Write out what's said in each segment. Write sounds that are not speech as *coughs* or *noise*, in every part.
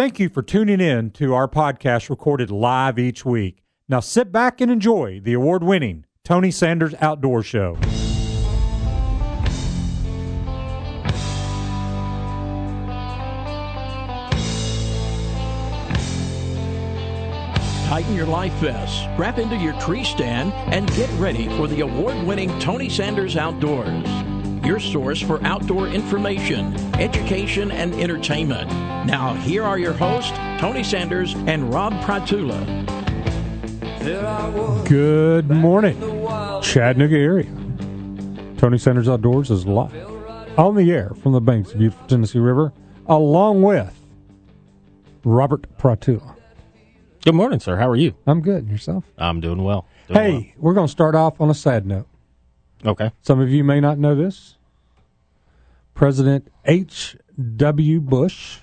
Thank you for tuning in to our podcast recorded live each week. Now sit back and enjoy the award winning Tony Sanders Outdoor Show. Tighten your life vest, strap into your tree stand, and get ready for the award winning Tony Sanders Outdoors. Your source for outdoor information, education, and entertainment. Now, here are your hosts, Tony Sanders and Rob Pratula. Good morning, Chattanooga area. Tony Sanders Outdoors is live on the air from the banks of the beautiful Tennessee River, along with Robert Pratula. Good morning, sir. How are you? I'm good. Yourself? I'm doing well. Doing Hey, we're going to start off on a sad note. Okay. Some of you may not know this. President H.W. Bush,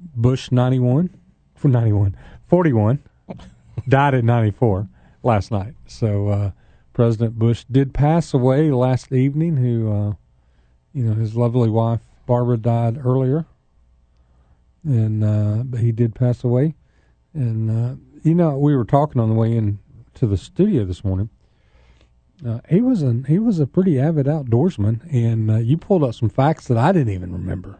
Bush 91, for 91, 41, *laughs* died at 94 last night. So uh, President Bush did pass away last evening. Who, uh, you know, his lovely wife Barbara died earlier, and uh, but he did pass away. And uh, you know, we were talking on the way in to the studio this morning. Uh, he was an he was a pretty avid outdoorsman, and uh, you pulled up some facts that I didn't even remember.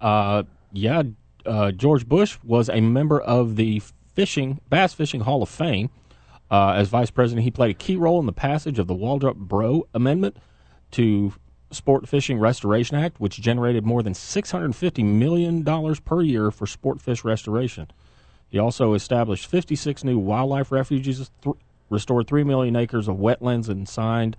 Uh, yeah, uh, George Bush was a member of the fishing Bass Fishing Hall of Fame. Uh, as vice president, he played a key role in the passage of the Wallop-Breaux Amendment to Sport Fishing Restoration Act, which generated more than six hundred fifty million dollars per year for sport fish restoration. He also established 56 new wildlife refuges, th- restored 3 million acres of wetlands, and signed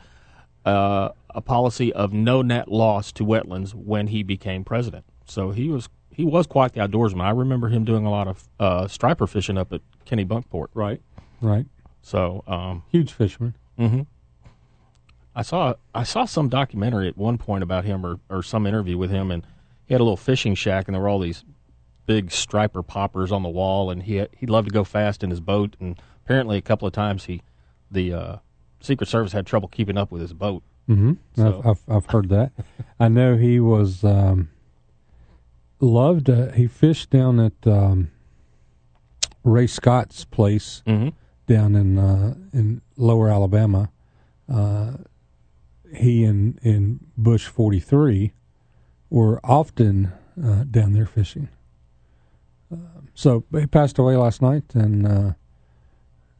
uh, a policy of no net loss to wetlands when he became president. So he was he was quite the outdoorsman. I remember him doing a lot of uh, striper fishing up at Kennebunkport. Right, right. So um, Huge fisherman. Mm-hmm. I saw I saw some documentary at one point about him or, or some interview with him, and he had a little fishing shack, and there were all these big striper poppers on the wall, and he he loved to go fast in his boat, and apparently a couple of times he the uh, Secret Service had trouble keeping up with his boat. Mm-hmm. So- I've, I've I've heard that. I know he was um, loved. Uh, he fished down at um, Ray Scott's place Mm-hmm. down in uh, in Lower Alabama. Uh, he and in Bush forty three were often uh, down there fishing. Um, so he passed away last night, and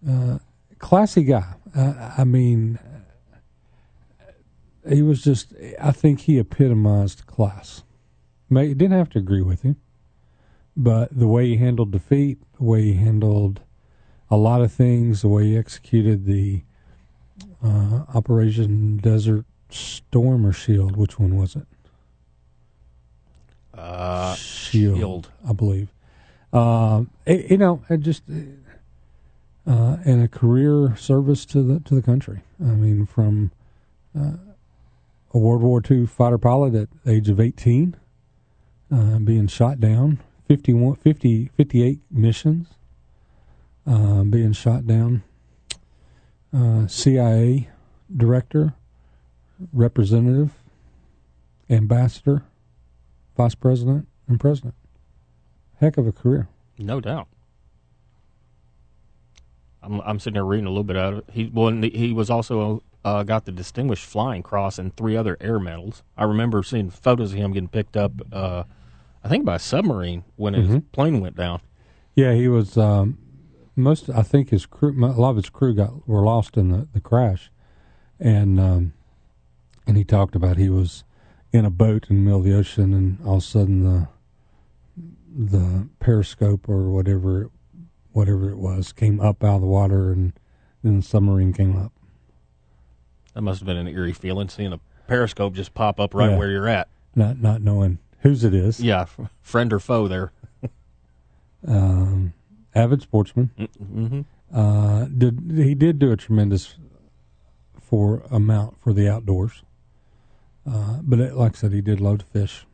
uh, uh, classy guy. Uh, I mean, he was just. I think he epitomized class. May didn't have to agree with him, but the way he handled defeat, the way he handled a lot of things, the way he executed the uh, Operation Desert Storm or Shield. Which one was it? Uh, Shield, Shield. I believe. Um, it- you know, it just uh, and a career service to the to the country. I mean, from uh, a World War II fighter pilot at the age of eighteen, uh, being shot down, 51, 50, 58 missions, uh, being shot down. Uh, CIA director, representative, ambassador, vice president, and president. Heck of a career. no doubt. I'm I'm sitting there reading a little bit out of it. He well, he was also uh, got the Distinguished Flying Cross and three other air medals. I remember seeing photos of him getting picked up. Uh, I think by a submarine when his Mhm. plane went down. Yeah, he was. Um, most, I think, his crew. A lot of his crew got were lost in the, the crash, and um, and he talked about he was in a boat in the middle of the ocean, and all of a sudden the the periscope or whatever whatever it was came up out of the water, and then the submarine came up. That must have been an eerie feeling seeing a periscope just pop up right Yeah. where you're at. Not not knowing whose it is. Yeah, friend or foe there. *laughs* Um, avid sportsman. Mm-hmm. Uh, did he did do a tremendous for amount for the outdoors, uh, but it, like I said, he did love to fish,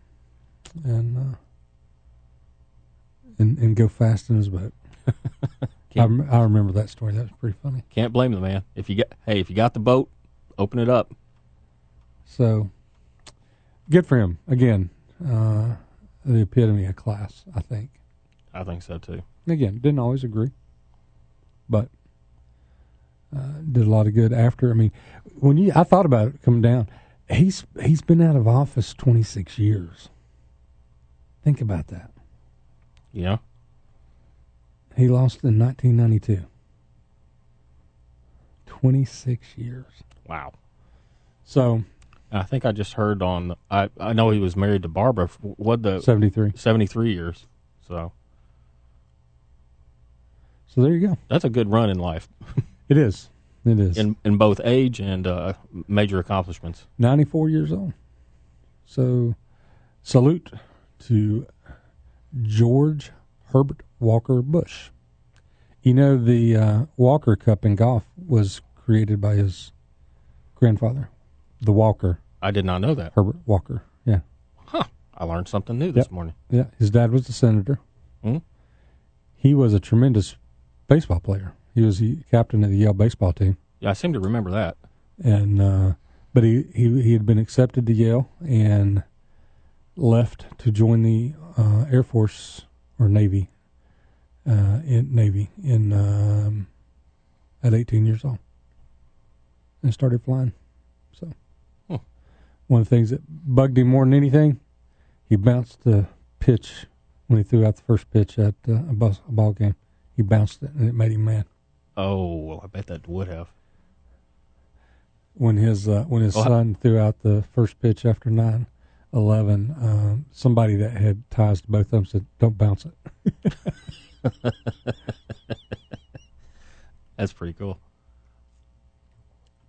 and uh, and and go fast in his boat. *laughs* I, rem- I remember that story. That was pretty funny. can't blame the man. If you get hey, if you got the boat, open it up. So good for him. Again, uh, the epitome of class. I think. I think so too. Again, didn't always agree, but uh, did a lot of good after. I mean, when you I thought about it coming down, he's he's been out of office twenty six years. Think about that. Yeah. He lost in nineteen ninety two. Twenty six years. Wow. So I think I just heard on. I I know he was married to Barbara. What the seventy three. seventy three years. So So there you go. that's a good run in life, *laughs* It is. It is. in in both age and uh, major accomplishments. 94 years old. So, salute to George Herbert Walker Bush. You know, the uh, Walker Cup in golf was created by his grandfather, the Walker, I did not know that. Herbert Walker. Yeah. Huh. I learned something new this Yep. morning. Yeah. His dad was a senator. Hmm. He was a tremendous baseball player. He was the captain of the Yale baseball team. Yeah, I seem to remember that. and uh, but he, he he had been accepted to Yale and left to join the uh, Air Force or Navy uh, in Navy in um, at 18 years old and started flying. So Hmm. one of the things that bugged him more than anything, he bounced the pitch when he threw out the first pitch at uh, a, bus, a ball game. He bounced it and it made him mad. Oh, well, I bet that would have. when his uh, when his son threw out the first pitch after nine eleven, um, somebody that had ties to both of them said, "Don't bounce it." *laughs* That's pretty cool.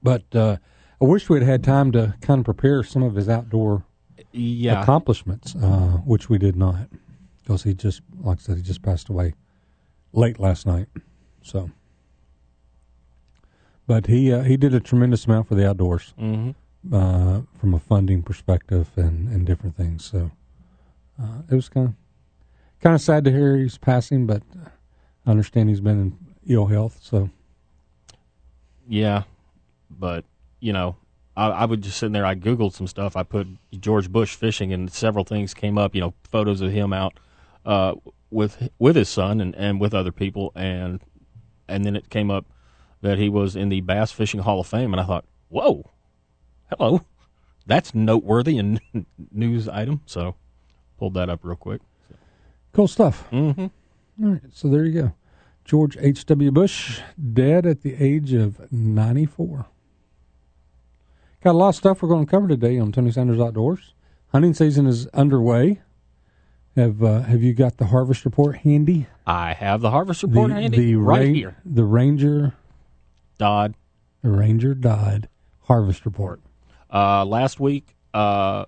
But uh, I wish we'd had time to kind of prepare some of his outdoor Yeah. accomplishments, uh, which we did not, because he just, like I said, he just passed away late last night. So, but he uh, he did a tremendous amount for the outdoors. hmm uh, from a funding perspective and, and different things. So uh, it was kind of kind of sad to hear he's passing, but I understand he's been in ill health. So Yeah, but you know, I, I would just sit there. I googled some stuff. I put George Bush fishing, and several things came up. You know, photos of him out uh, with with his son and, and with other people, and and then it came up that he was in the Bass Fishing Hall of Fame, and I thought, whoa, hello, that's noteworthy and *laughs* news item. So pulled that up real quick. cool stuff. Mm-hmm. All right, so there you go. George H. W. Bush dead at the age of ninety four. Got a lot of stuff we're going to cover today on Tony Sanders Outdoors. Hunting season is underway. Have uh, Have you got the harvest report handy? I have the harvest report handy right Ra- here. The Ranger Dodd. The Ranger Dodd Harvest report. Uh, last week uh,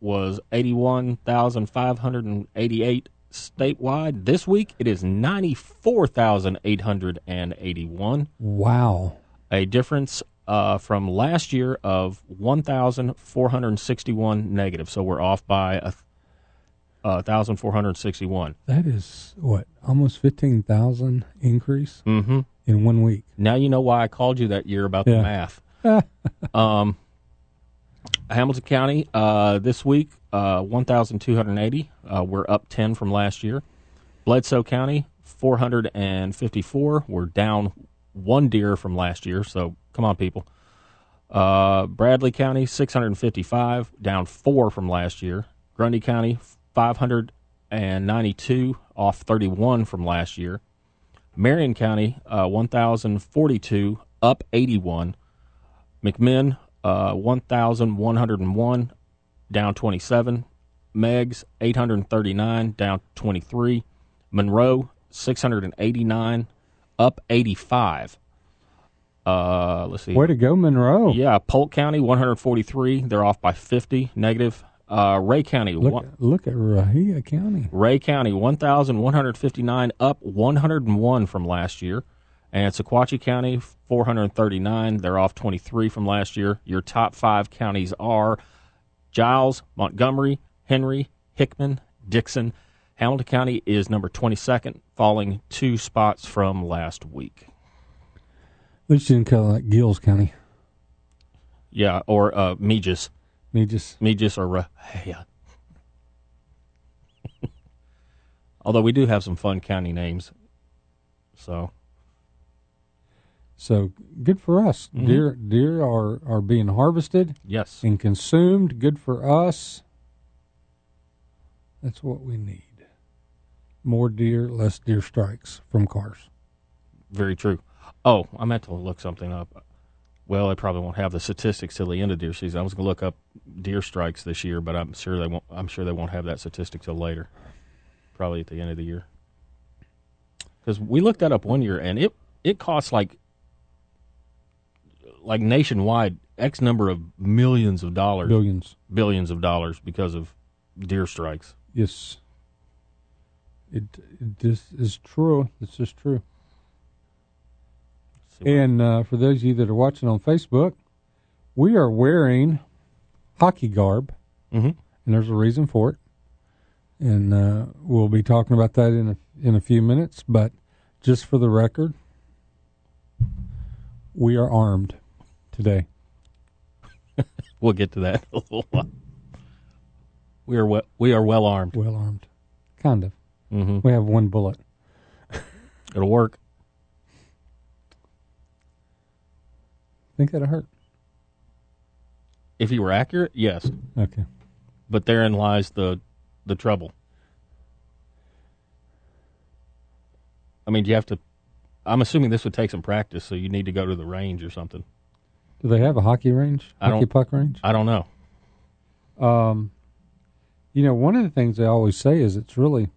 was 81,588 statewide. This week it is 94,881. Wow. A difference uh, from last year of 1,461 negative. So we're off by a, a 1,461. That is what almost fifteen thousand increase Mm-hmm. in one week. Now you know why I called you that year about Yeah. the math. *laughs* um, Hamilton County uh, this week, uh, 1,280. Uh, we're up 10 from last year. Bledsoe County, 454. We're down one deer from last year. So come on, people. Uh, Bradley County, 655, down four from last year. Grundy County, 592, off 31 from last year. Marion County, uh, 1,042, up 81. McMinn, uh, 1,101, down 27. Meigs, 839, down 23. Monroe, 689, up 85. Uh, let's see. Way to go, Monroe! Yeah, Polk County, 143. They're off by 50, negative. Uh, Rhea County, Look, one, look at Rahia County. Rhea County, 1,159, up 101 from last year. And Sequatchie County, 439. They're off 23 from last year. Your top five counties are Giles, Montgomery, Henry, Hickman, Dickson. Hamilton County is number 22nd, falling two spots from last week. You didn't call it Gills County. Yeah, or uh, Megis. Me just Megis or Rahia. *laughs* Although we do have some fun county names. So So good for us. Mhm. Deer deer are are being harvested yes, and consumed. Good for us. That's what we need. More deer, less deer strikes from cars. very true. Oh, I meant to look something up. Well, I probably won't have the statistics till the end of deer season. I was going to look up deer strikes this year, but I'm sure they won't. I'm sure they won't have that statistic till later, probably at the end of the year. Because we looked that up one year, and it it costs like like nationwide X number of millions of dollars, Billions. billions of dollars because of deer strikes. Yes. It it just is true. This is true. And uh, for those of you that are watching on Facebook, we are wearing hockey garb, Mhm. and there's a reason for it. And uh, we'll be talking about that in a in a few minutes. But just for the record, we are armed today. *laughs* We'll get to that a little while. We are we, we are well armed. Well armed, kind of. hmm We have one bullet. *laughs* It'll work. Think that'll hurt? If you were accurate, yes. Okay. But therein lies the the trouble. I mean, do you have to? I'm assuming this would take some practice, so you need to go to the range or something. Do they have a hockey range? I Hockey don't- puck range? I don't know. Um, you know, one of the things they always say is it's really,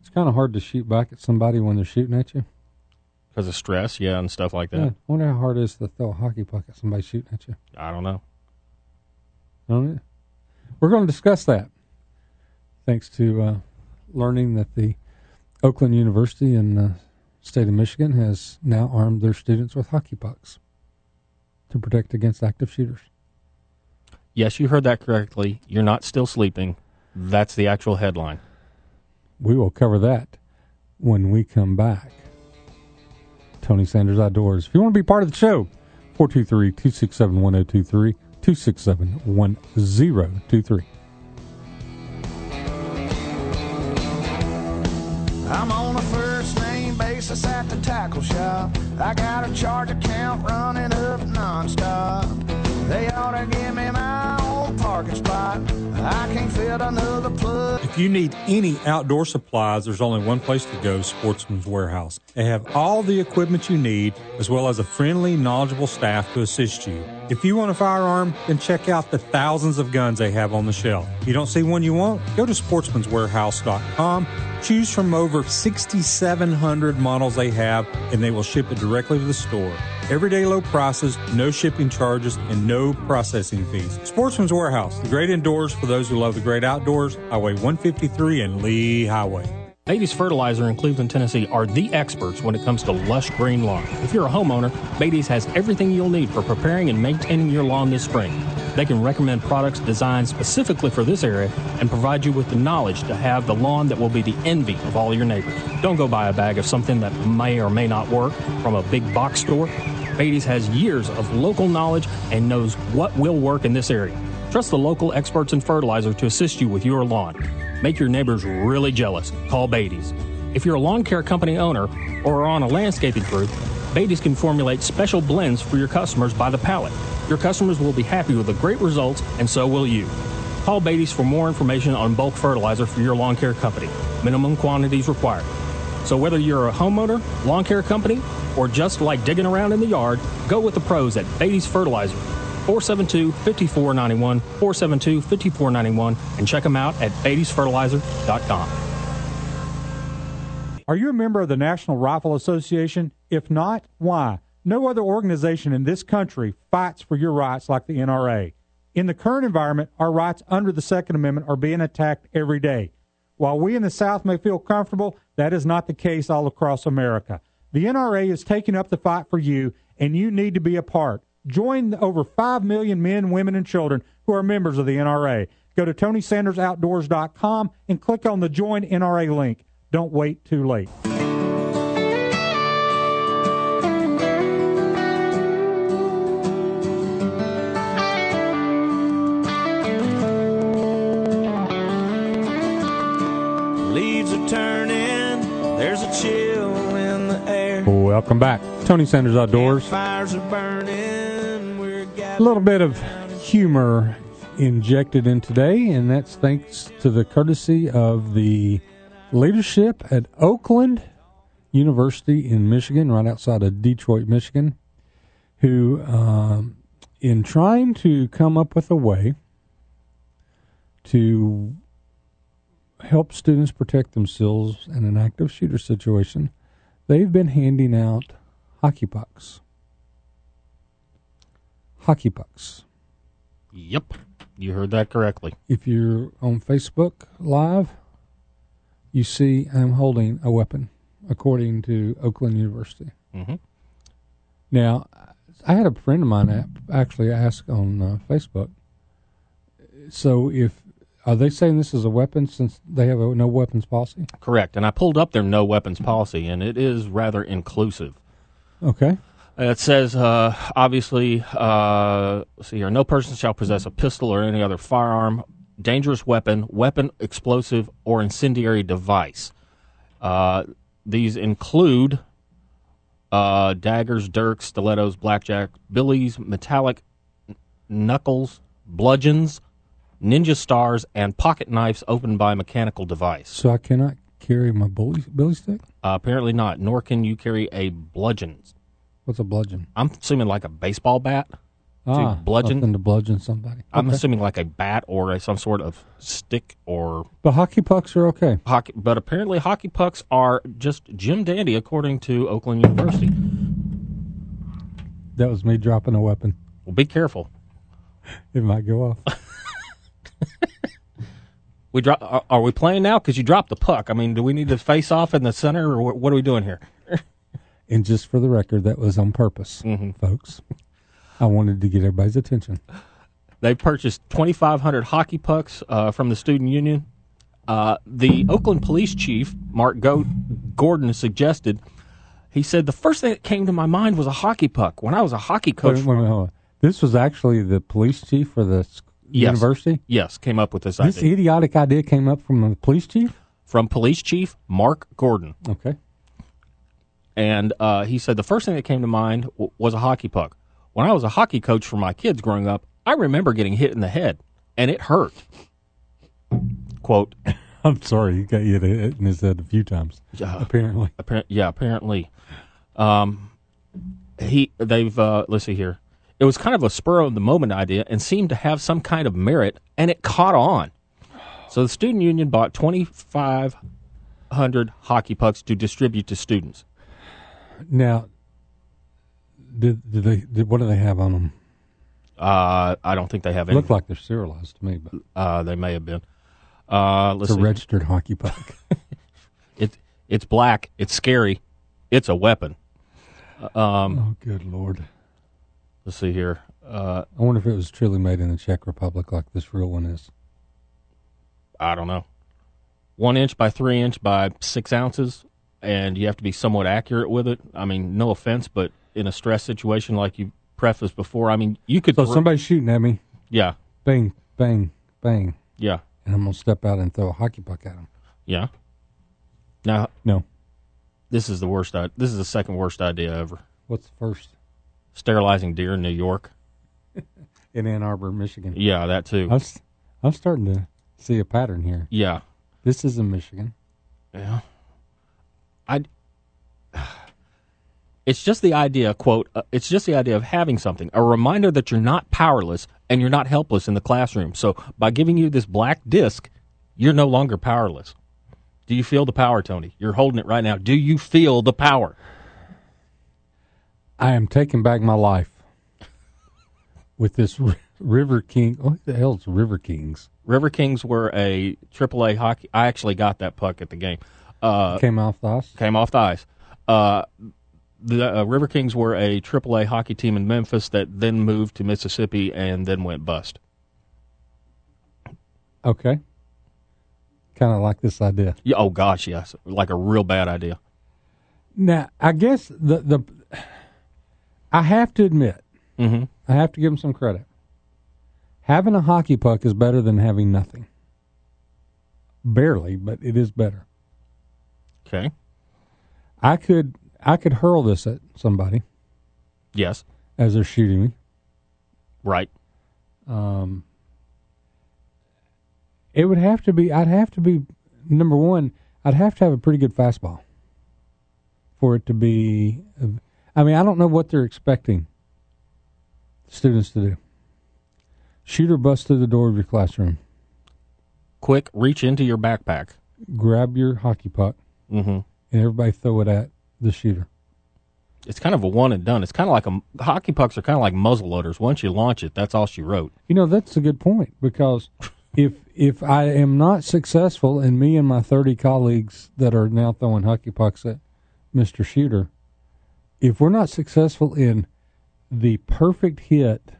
it's kind of hard to shoot back at somebody when they're shooting at you. Because of stress, yeah, and stuff like that. Yeah, I wonder how hard it is to throw a hockey puck at somebody shooting at you. I don't know. Don't? We're going to discuss that. Thanks to uh, learning that the Oakland University in the state of Michigan has now armed their students with hockey pucks to protect against active shooters. Yes, you heard that correctly. You're not still sleeping. That's the actual headline. We will cover that when we come back. Tony Sanders Outdoors. If you want to be part of the show, 423 267 1023, 267 1023. I'm on a first name basis at the shop. I got a charge account running up nonstop. They ought to give me my own parking spot. I can't fit another plug. If you need any outdoor supplies, there's only one place to go Sportsman's Warehouse. They have all the equipment you need, as well as a friendly, knowledgeable staff to assist you. If you want a firearm, then check out the thousands of guns they have on the shelf. If you don't see one you want? Go to sportsmanswarehouse.com. Choose from over 6,700 models they have, and they will ship it directly to the store. Everyday low prices, no shipping charges, and no processing fees. Sportsman's Warehouse, the great indoors for those who love the great outdoors, Highway 153 and Lee Highway. Beatty's Fertilizer in Cleveland, Tennessee are the experts when it comes to lush green lawn. If you're a homeowner, Beatty's has everything you'll need for preparing and maintaining your lawn this spring. They can recommend products designed specifically for this area and provide you with the knowledge to have the lawn that will be the envy of all your neighbors. Don't go buy a bag of something that may or may not work from a big box store. Beatty's has years of local knowledge and knows what will work in this area. Trust the local experts in fertilizer to assist you with your lawn. Make your neighbors really jealous. Call Beatty's. If you're a lawn care company owner or are on a landscaping crew, Beatty's can formulate special blends for your customers by the pallet. Your customers will be happy with the great results, and so will you. Call Beatty's for more information on bulk fertilizer for your lawn care company. Minimum quantities required. So whether you're a homeowner, lawn care company, or just like digging around in the yard, go with the pros at Beatty's Fertilizer. 472-5491, 472-5491, and check them out at beattysfertilizer.com. Are you a member of the National Rifle Association? If not, why? No other organization in this country fights for your rights like the NRA. In the current environment, our rights under the Second Amendment are being attacked every day. While we in the South may feel comfortable, that is not the case all across America. The NRA is taking up the fight for you, and you need to be a part. Join the over 5 million men, women, and children who are members of the NRA. Go to TonySandersOutdoors.com and click on the Join NRA link. Don't wait too late. Leaves are turning. There's a chill in the air. Welcome back. Tony Sanders Outdoors. Fires are burning. A little bit of humor injected in today, and that's thanks to the courtesy of the leadership at Oakland University in Michigan, right outside of Detroit, Michigan, who, um, in trying to come up with a way to help students protect themselves in an active shooter situation, they've been handing out hockey pucks. Hockey pucks. Yep, you heard that correctly. If you're on Facebook Live, you see I'm holding a weapon, according to Oakland University. Mhm. Now, I had a friend of mine actually ask on uh, Facebook. So, if are they saying this is a weapon since they have a no weapons policy? Correct. And I pulled up their no weapons policy, and it is rather inclusive. Okay. It says, uh, obviously, uh, see here, no person shall possess a pistol or any other firearm, dangerous weapon, weapon, explosive, or incendiary device. Uh, these include uh, daggers, dirks, stilettos, blackjack, billies, metallic knuckles, bludgeons, ninja stars, and pocket knives opened by mechanical device. So I cannot carry my bully billy stick. Uh, apparently not, nor can you carry a bludgeon. What's a bludgeon? I'm assuming like a baseball bat. Ah, bludgeon? something to bludgeon somebody. I'm Okay. assuming like a bat or a, some sort of stick or But hockey pucks are okay. hockey. But apparently, hockey pucks are just Jim Dandy, according to Oakland University. That was me dropping a weapon. Well, be careful. *laughs* It might go off. *laughs* We drop. Are, are we playing now? Because you dropped the puck. I mean, do we need to face off in the center, or what, what are we doing here? And just for the record, that was on purpose, folks. I wanted to get everybody's attention. They purchased 2,500 hockey pucks uh, from the student union. Uh, the Oakland police chief, Mark Go- Gordon, suggested. He said the first thing that came to my mind was a hockey puck. When I was a hockey coach, Wait, wait, wait. This was actually the police chief for the Yes. university. yes, came up with this This idea idiotic idea came up from the police chief. from police chief Mark Gordon. Okay. And uh, he said the first thing that came to mind w- was a hockey puck. When I was a hockey coach for my kids growing up, I remember getting hit in the head, and it hurt. Quote, *laughs* I'm sorry, he got you hit in his head a few times. Yeah. Apparently, appar- yeah, apparently. Um, he, they've, uh, let's see here. It was kind of a spur of the moment idea and seemed to have some kind of merit, and it caught on. So the student union bought 2,500 hockey pucks to distribute to students. Now did, did they? Did, what do they have on them? Uh, I don't think they have any. Look like they're serialized to me, but Uh, they may have been. Uh, let's it's a see. registered hockey puck. *laughs* It, it's black. It's scary. It's a weapon. oh, good lord! Let's see here. Uh, I wonder if it was truly made in the Czech Republic, like this real one is. I don't know. One inch by three inch by six ounces, and you have to be somewhat accurate with it. I mean, no offense, but in a stress situation like you prefaced before, I mean, you could. So thro- somebody's shooting at me. yeah, Bang, bang, bang, yeah, and I'm gonna step out and throw a hockey puck at him. yeah. Now, No, this is the worst. I- This is the second worst idea ever. what's the first? Sterilizing deer in New York. *laughs* In Ann Arbor, Michigan. Yeah, that too. I'm, I'm starting to see a pattern here. Yeah, This is in Michigan. Yeah. I. *sighs* It's just the idea, quote, uh, it's just the idea of having something, a reminder that you're not powerless and you're not helpless in the classroom. So by giving you this black disc, you're no longer powerless. Do you feel the power, Tony? You're holding it right now. Do you feel the power? I am taking back my life *laughs* with this R- River King. What the hell's River Kings? River Kings were a AAA hockey. I actually got that puck at the game. Uh, Came off the ice. came off the ice. Uh, the uh, River Kings were a AAA hockey team in Memphis that then moved to Mississippi and then went bust. Okay. Kind of like this idea. Yeah, oh gosh, yes, like a real bad idea. Now, I guess the the I have to admit, Mm-hmm. I have to give him some credit. Having a hockey puck is better than having nothing. Barely, but it is better. Okay. I could I could hurl this at somebody Yes. as they're shooting me. Right. Um, it would have to be. I'd have to be number one. I'd have to have a pretty good fastball for it to be. I mean, I don't know what they're expecting students to do. Shoot or bust through the door of your classroom. Quick, reach into your backpack. Grab your hockey puck Mm-hmm. and everybody throw it at the shooter. It's kind of a one and done. It's kind of like a hockey pucks are kind of like muzzle loaders. Once you launch it, that's all she wrote. You know, that's a good point because *laughs* if if I am not successful and me and my 30 colleagues that are now throwing hockey pucks at Mr. Shooter, if we're not successful in the perfect hit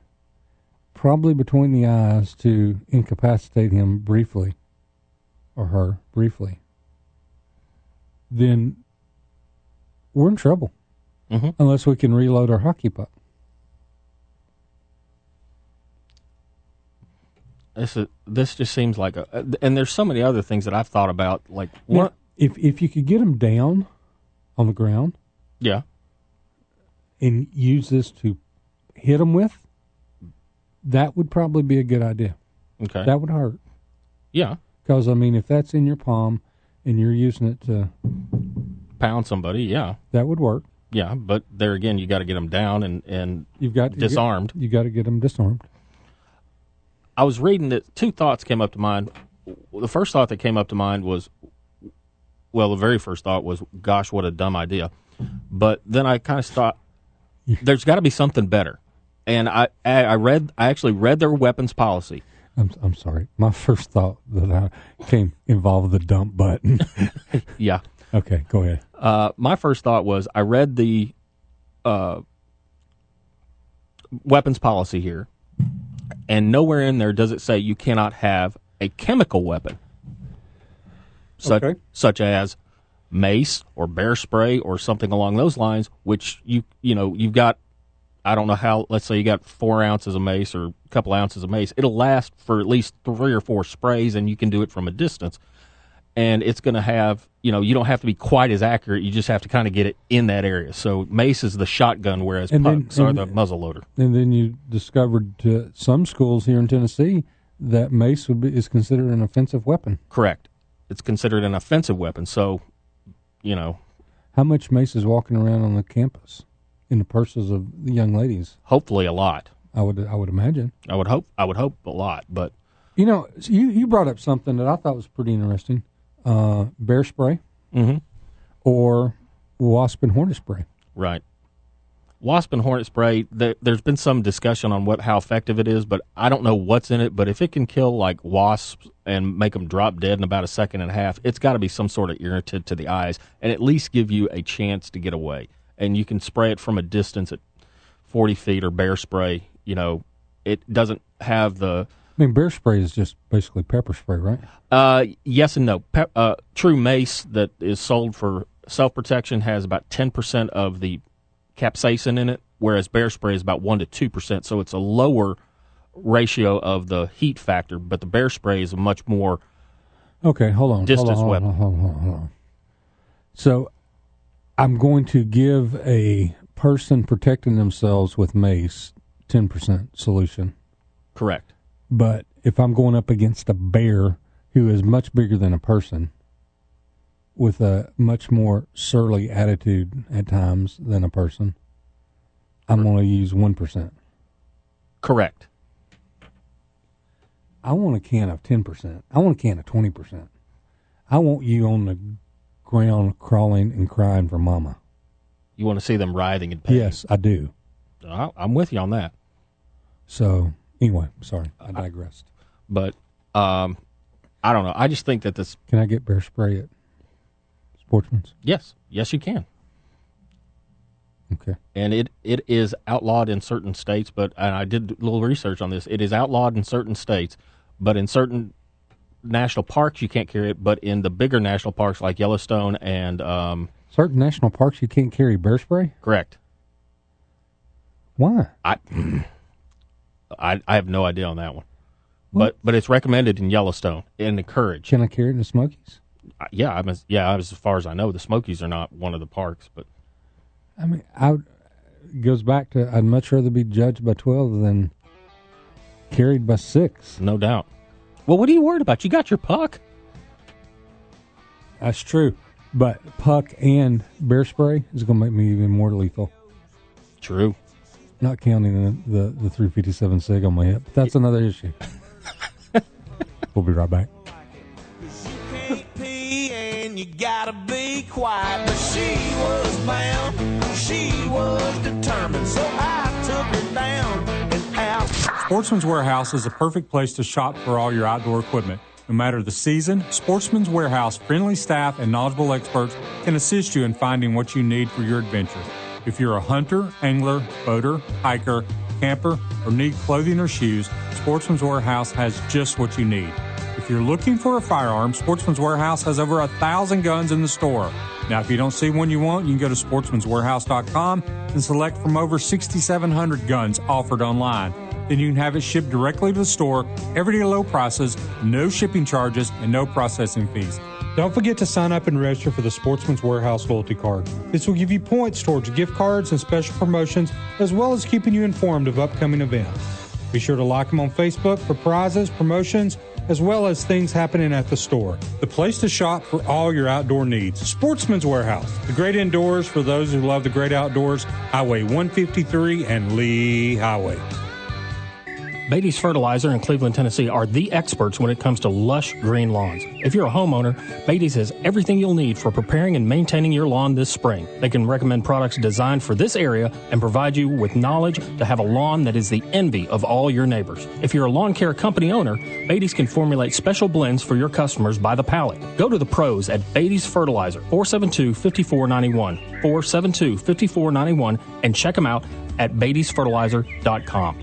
probably between the eyes to incapacitate him briefly or her briefly, then we're in trouble Mhm. unless we can reload our hockey puck. This is, this just seems like a, and there's so many other things that I've thought about. Like Now, if if you could get them down on the ground yeah, and use this to hit them with, that would probably be a good idea. okay, That would hurt yeah, because I mean, if that's in your palm and you're using it to, pound somebody, yeah, that would work. yeah. But there again, you got to get them down and and You've got disarmed. You got to get them disarmed. I was reading that two thoughts came up to mind. The first thought that came up to mind was, well, the very first thought was, "Gosh, what a dumb idea." But then I kind of thought, *laughs* there's got to be something better. And I, I I read, I actually read their weapons policy. I'm I'm sorry. My first thought that I came involved the dump button. *laughs* Yeah. okay, go ahead. Uh, my first thought was I read the uh, weapons policy here, and nowhere in there does it say you cannot have a chemical weapon, such Okay. such as mace or bear spray or something along those lines. Which you you know you've got. I don't know how. Let's say you got four ounces of mace or a couple ounces of mace. It'll last for at least three or four sprays, and you can do it from a distance and it's going to have you know you don't have to be quite as accurate you just have to kind of get it in that area so mace is the shotgun whereas And then- pucks are the muzzle loader And then you discovered to some schools here in Tennessee that mace would be, is considered an offensive weapon. correct it's considered an offensive weapon so you know How much mace is walking around on the campus in the purses of the young ladies? hopefully a lot I would I would imagine. i would hope i would hope a lot but You know, you you brought up something that I thought was pretty interesting. Uh, bear spray Mhm. or wasp and hornet spray. right wasp and hornet spray there, there's been some discussion on what how effective it is but i don't know what's in it but if it can kill like wasps and make them drop dead in about a second and a half it's got to be some sort of irritant to the eyes and at least give you a chance to get away and you can spray it from a distance at 40 feet or bear spray you know it doesn't have the I mean, bear spray is just basically pepper spray, right? uh, yes and no. Pe- uh, true mace that is sold for self protection has about 10% of the capsaicin in it, whereas bear spray is about 1 to 2%. So it's a lower ratio of the heat factor, but the bear spray is a much more. Okay, hold on. Distance hold on, weapon. Hold on, hold on, hold on. So, I'm going to give a person protecting themselves with mace ten percent solution. Correct. But if I'm going up against a bear who is much bigger than a person, with a much more surly attitude at times than a person, I'm going to use one percent. Correct. I want a can of ten percent. I want a can of twenty percent. I want you on the ground crawling and crying for mama. You want to see them writhing in pain. Yes, I do. I- I'm with you on that. So anyway, sorry, I digressed. But um, I don't know. I just think that this. Can I get bear spray at Sportsman's? Yes. Yes, you can. Okay. and it, it is outlawed in certain states. But and I did a little research on this. It is outlawed in certain states, but in certain national parks you can't carry it. But in the bigger national parks like Yellowstone and um, Certain national parks you can't carry bear spray. correct, Why? I, I I have no idea on that one. But but it's recommended in Yellowstone and encouraged. Can I carry it in the Smokies? Uh, Yeah, I'm as, yeah. As far as I know, the Smokies are not one of the parks, but I mean, I would, it goes back to I'd much rather be judged by twelve than carried by six. no doubt. Well, what are you worried about? You got your puck. That's true, but puck and bear spray is going to make me even more lethal. True. Not counting the the, the three fifty seven sig on my hip. That's another issue. *laughs* we'll be right back. can't pee and you gotta be quiet. But she was bound, she was determined, so I took her down and out. Sportsman's Warehouse is a perfect place to shop for all your outdoor equipment. No matter the season, Sportsman's Warehouse friendly staff and knowledgeable experts can assist you in finding what you need for your adventure. If you're a hunter, angler, boater, hiker, camper, or need clothing or shoes, Sportsman's Warehouse has just what you need. If you're looking for a firearm, Sportsman's Warehouse has over a thousand guns in the store. Now, if you don't see one you want, you can go to sportsmanswarehouse.com and select from over 6,700 guns offered online. Then you can have it shipped directly to the store, everyday low prices, no shipping charges, and no processing fees. Don't forget to sign up and register for the Sportsman's Warehouse loyalty card. This will give you points towards gift cards and special promotions, as well as keeping you informed of upcoming events. Be sure to like them on Facebook for prizes, promotions, as well as things happening at the store. The place to shop for all your outdoor needs. Sportsman's Warehouse, the great indoors for those who love the great outdoors. Highway 153 and Lee Highway. Beatty's Fertilizer in Cleveland, Tennessee are the experts when it comes to lush green lawns. If you're a homeowner, Beatty's has everything you'll need for preparing and maintaining your lawn this spring. They can recommend products designed for this area and provide you with knowledge to have a lawn that is the envy of all your neighbors. If you're a lawn care company owner, Beatty's can formulate special blends for your customers by the pallet. Go to the pros at Beatty's Fertilizer, 472-5491, 472-5491, and check them out at beattysfertilizer.com.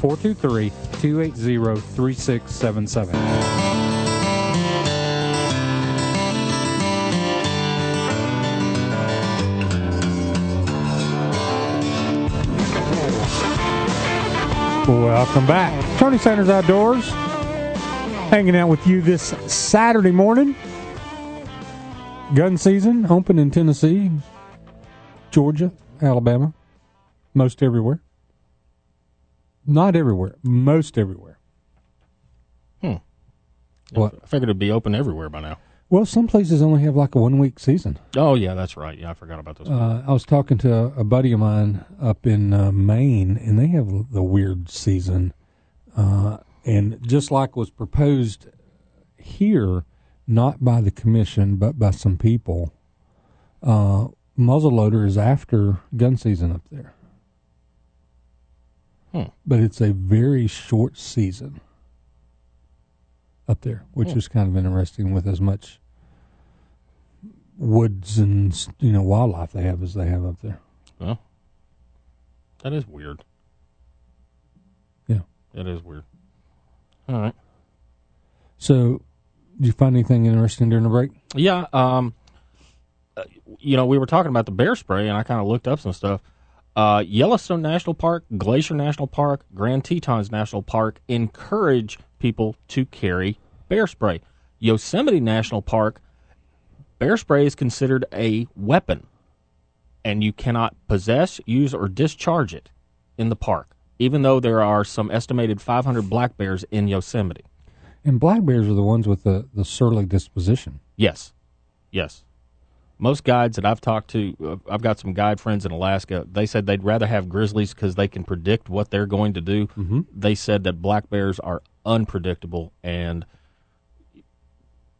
423 280 3677. Welcome back. Tony Sanders Outdoors. Hanging out with you this Saturday morning. Gun season open in Tennessee, Georgia, Alabama, most everywhere. Not everywhere, most everywhere. Hmm. What? I figured it'd be open everywhere by now. Well, some places only have like a one week season. Oh yeah, that's right. Yeah, I forgot about this. Uh, I was talking to a, a buddy of mine up in uh, Maine, and they have the weird season. Uh, and just like was proposed here, not by the commission, but by some people, uh, muzzleloader is after gun season up there. Hmm. But it's a very short season up there, which Hmm. is kind of interesting with as much woods and you know wildlife they have as they have up there. Well, that is weird. Yeah. That is weird. All right. So, did you find anything interesting during the break? Yeah. Um, uh, you know, we were talking about the bear spray, and I kind of looked up some stuff. Uh, Yellowstone National Park, Glacier National Park, Grand Tetons National Park encourage people to carry bear spray. Yosemite National Park, bear spray is considered a weapon, and you cannot possess, use, or discharge it in the park, even though there are some estimated 500 black bears in Yosemite. And black bears are the ones with the, the surly disposition. Yes, yes. Most guides that I've talked to, uh, I've got some guide friends in Alaska. They said they'd rather have grizzlies because they can predict what they're going to do. Mm-hmm. They said that black bears are unpredictable and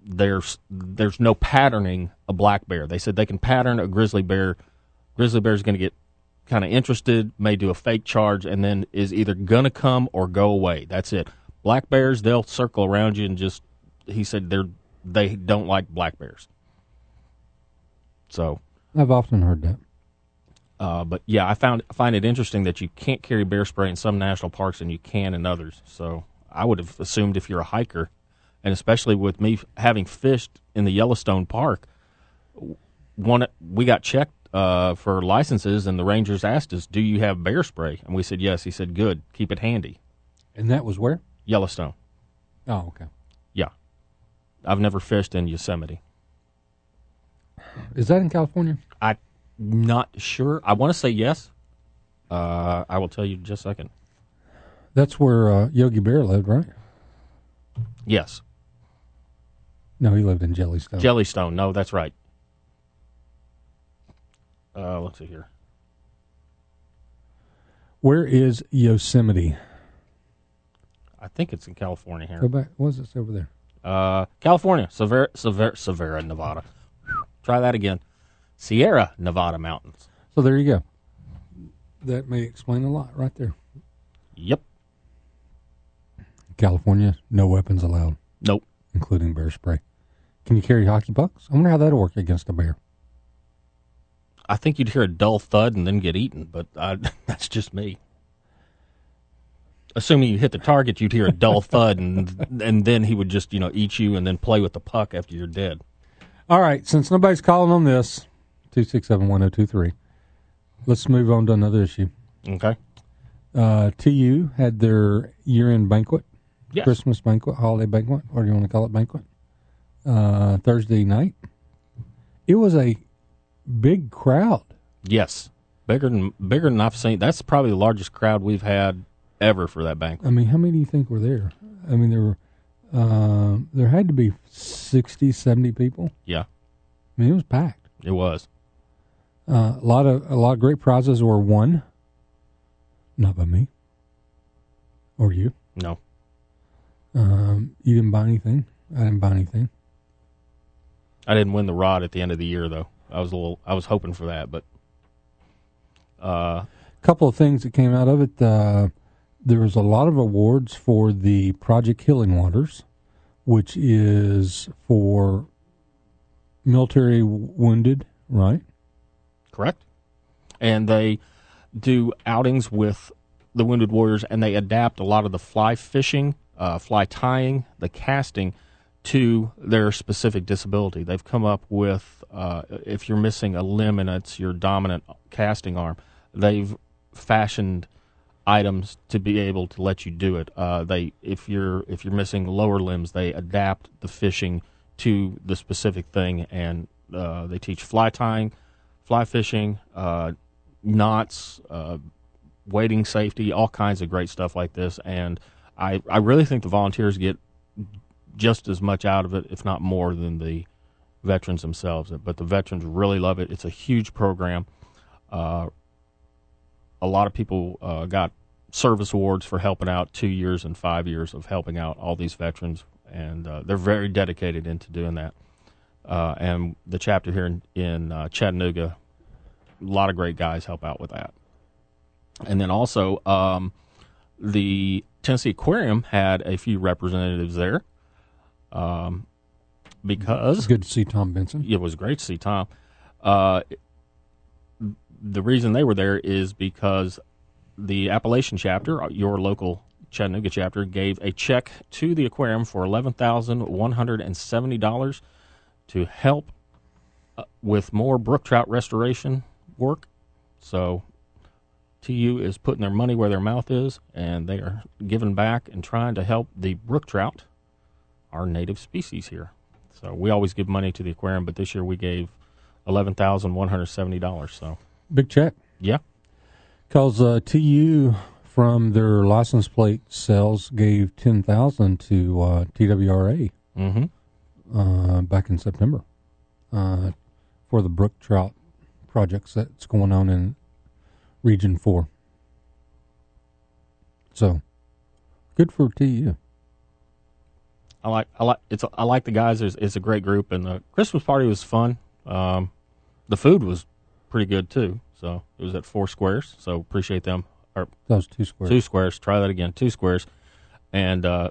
there's there's no patterning a black bear. They said they can pattern a grizzly bear. Grizzly bear's going to get kind of interested, may do a fake charge, and then is either going to come or go away. That's it. Black bears, they'll circle around you and just. He said they're they don't like black bears. So I've often heard that. Uh, but yeah, I found find it interesting that you can't carry bear spray in some national parks and you can in others. So I would have assumed if you're a hiker, and especially with me having fished in the Yellowstone Park, one we got checked uh, for licenses, and the rangers asked us, "Do you have bear spray?" And we said yes. He said, "Good, keep it handy." And that was where? Yellowstone. Oh, okay. Yeah, I've never fished in Yosemite. Is that in California? I'm not sure. I want to say yes. Uh, I will tell you in just a second. That's where uh, Yogi Bear lived, right? Yes, No, he lived in Jellystone. Jellystone. No, that's right. Uh, let's see here. where is Yosemite? I think it's in California here. Go back. What is this over there? Uh, California, Severa, Severa, Severa, Nevada. Try that again. Sierra Nevada mountains. So there you go. That may explain a lot right there. Yep. California, no weapons allowed, Nope. including bear spray. Can you carry hockey pucks? I wonder how that'll work against a bear. I think you'd hear a dull thud and then get eaten, but I, *laughs* that's just me. Assuming you hit the target, you'd hear a dull thud, and and then he would just you know eat you and then play with the puck after you're dead. All right, since nobody's calling on this, 2671023, let's move on to another issue. Okay. Uh, TU had their year end banquet, Yes. Christmas banquet, holiday banquet, or do you want to call it banquet? Uh, Thursday night. It was a big crowd. Yes. Bigger than bigger than I've seen. That's probably the largest crowd we've had ever for that banquet. I mean, how many do you think were there? I mean, there were, uh, there had to be 60, 70 people. Yeah, I mean, it was packed. it was. Uh, a lot of a lot of great prizes were won. Not by me. Or you. No. Um, you didn't buy anything. I didn't buy anything. I didn't win the rod at the end of the year though. I was a little. I was hoping for that, but uh, couple of things that came out of it. Uh, there was a lot of awards for the Project Healing Waters, which is for military wounded, right? correct. And they do outings with the Wounded Warriors, and they adapt a lot of the fly fishing, uh, fly tying, the casting to their specific disability. They've come up with uh, if you're missing a limb and it's your dominant casting arm, they've fashioned items to be able to let you do it. Uh, they if you're if you're missing lower limbs, they adapt the fishing to the specific thing, and uh, they teach fly tying, fly fishing, uh, knots, uh, wading safety, all kinds of great stuff like this. And I I really think the volunteers get just as much out of it, if not more, than the veterans themselves. But the veterans really love it. It's a huge program. Uh, a lot of people uh, got service awards for helping out two years and five years of helping out all these veterans, and uh, they're very dedicated into doing that. Uh, and the chapter here in, in uh, Chattanooga, a lot of great guys help out with that. And then also, um, the Tennessee Aquarium had a few representatives there um, because It's good to see Tom Benson. it was great to see Tom. Uh, the reason they were there is because the Appalachian chapter, your local Chattanooga chapter, gave a check to the aquarium for eleven thousand one hundred and seventy dollars to help uh, with more brook trout restoration work. So, TU is putting their money where their mouth is, and they are giving back and trying to help the brook trout, our native species here. So we always give money to the aquarium, but this year we gave eleven thousand one hundred seventy dollars. So Big check. yeah, Because uh, TU, from their license plate sales, gave 10000 to uh, TWRA mm-hmm. uh, back in September uh, for the brook trout projects that's going on in Region 4. So, good for TU. I like I like it's I like the guys. It's, it's a great group, and the Christmas party was fun. Um, the food was pretty good too. So it was at four squares. So appreciate them. Or That was two squares. two squares. Try that again. Two squares, and uh,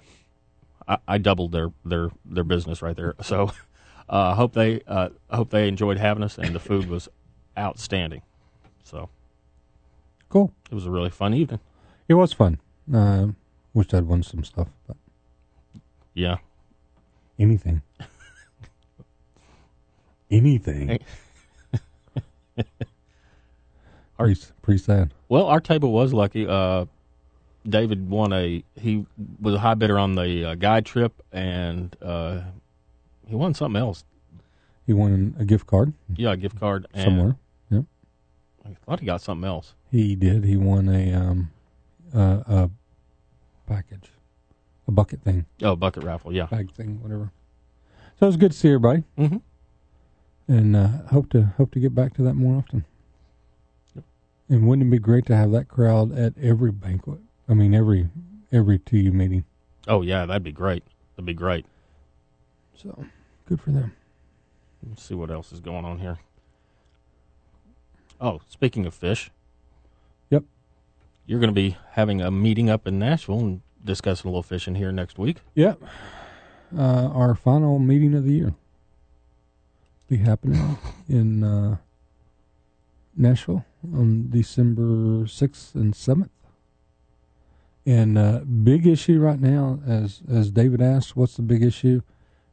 I, I doubled their their their business right there. *laughs* So uh, I hope they uh, I hope they enjoyed having us, and the food was outstanding. So Cool. it was a really fun evening. It was fun. Uh, wish I'd won some stuff, but Yeah. anything. *laughs* anything. Hey. Pretty, pretty sad. Well, our table was lucky. Uh, David won a he was a high bidder on the uh, guide trip, and uh, he won something else. He won a gift card Yeah, a gift card somewhere. Yep. I thought he got something else. He did. He won a um, uh, a package, a bucket thing, Oh, bucket raffle. Yeah. bag thing, whatever. So it was good to see everybody, Mm-hmm. And uh, hope to hope to get back to that more often. And wouldn't it be great to have that crowd at every banquet? I mean, every every TU meeting. Oh yeah, that'd be great. That'd be great. So good for them. Let's see what else is going on here. Oh, speaking of fish. Yep. You're going to be having a meeting up in Nashville and discussing a little fishing here next week. Yep. Uh, our final meeting of the year be happening *laughs* in uh, Nashville on December sixth and seventh. And uh, big issue right now, as as David asked, what's the big issue?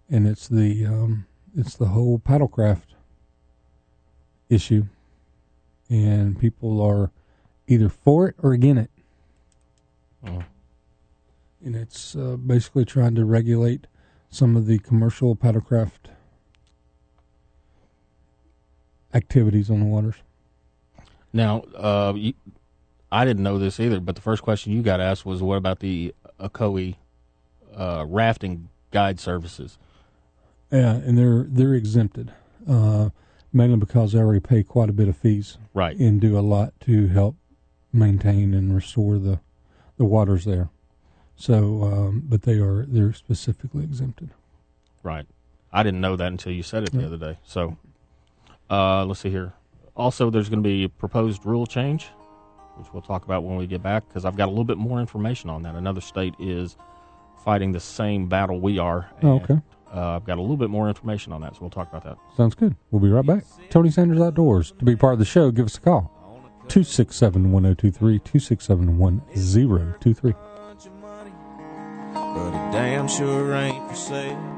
And it's the um, it's the whole paddlecraft issue, and people are either for it or against it Oh, and it's uh, basically trying to regulate some of the commercial paddlecraft activities on the waters. Now, uh, you, I didn't know this either, but the first question you got asked was, "What about the Ocoee uh, rafting guide services?" Yeah, and they're they're exempted, uh, mainly because they already pay quite a bit of fees Right. and do a lot to help maintain and restore the the waters there. So, um, but they are they're specifically exempted. Right. I didn't know that until you said it the Yeah. other day. So, uh, let's see here. Also, there's going to be a proposed rule change, which we'll talk about when we get back, because I've got a little bit more information on that. Another state is fighting the same battle we are. Oh, okay. Uh, I've got a little bit more information on that, so we'll talk about that. Sounds good. We'll be right back. Tony Sanders Outdoors. To be part of the show, give us a call. 267 1023, 267 1023. bunch of money, but it damn sure ain't for sale.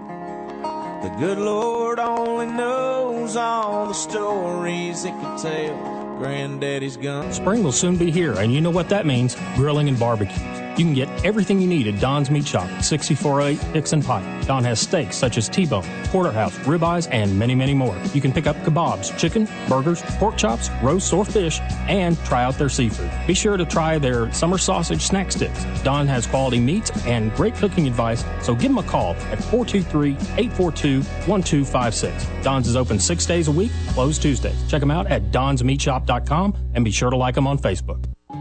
The good Lord only knows all the stories it could tell. Granddaddy's gun. Spring will soon be here, and you know what that means grilling and barbecues. You can get everything you need at Don's Meat Shop, 6408 Dixon Pike. Don has steaks such as T-bone, porterhouse, ribeyes, and many, many more. You can pick up kebabs, chicken, burgers, pork chops, roast or fish, and try out their seafood. Be sure to try their summer sausage snack sticks. Don has quality meats and great cooking advice, so give him a call at 423-842-1256. Don's is open six days a week, closed Tuesdays. Check them out at donsmeatshop.com and be sure to like them on Facebook.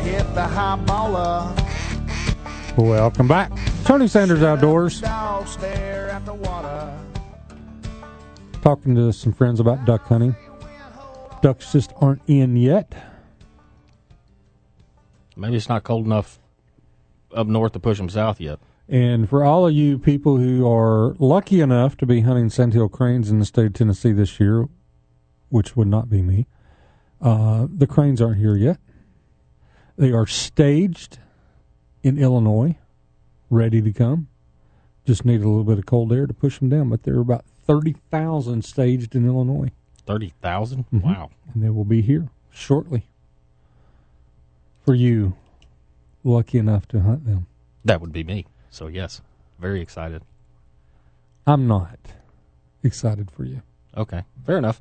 Hit the high baller. Welcome back. Tony Sanders Outdoors. Dogs stare at the water. Talking to some friends about duck hunting. Ducks just aren't in yet. Maybe it's not cold enough up north to push them south yet. And for all of you people who are lucky enough to be hunting sandhill cranes in the state of Tennessee this year, which would not be me, uh, the cranes aren't here yet. They are staged in Illinois, ready to come. Just need a little bit of cold air to push them down, but there are about 30,000 staged in Illinois, 30,000? Mhm. Wow. and they will be here shortly for you lucky enough to hunt them. That would be me. So, yes, very excited. I'm not excited for you. Okay, fair enough.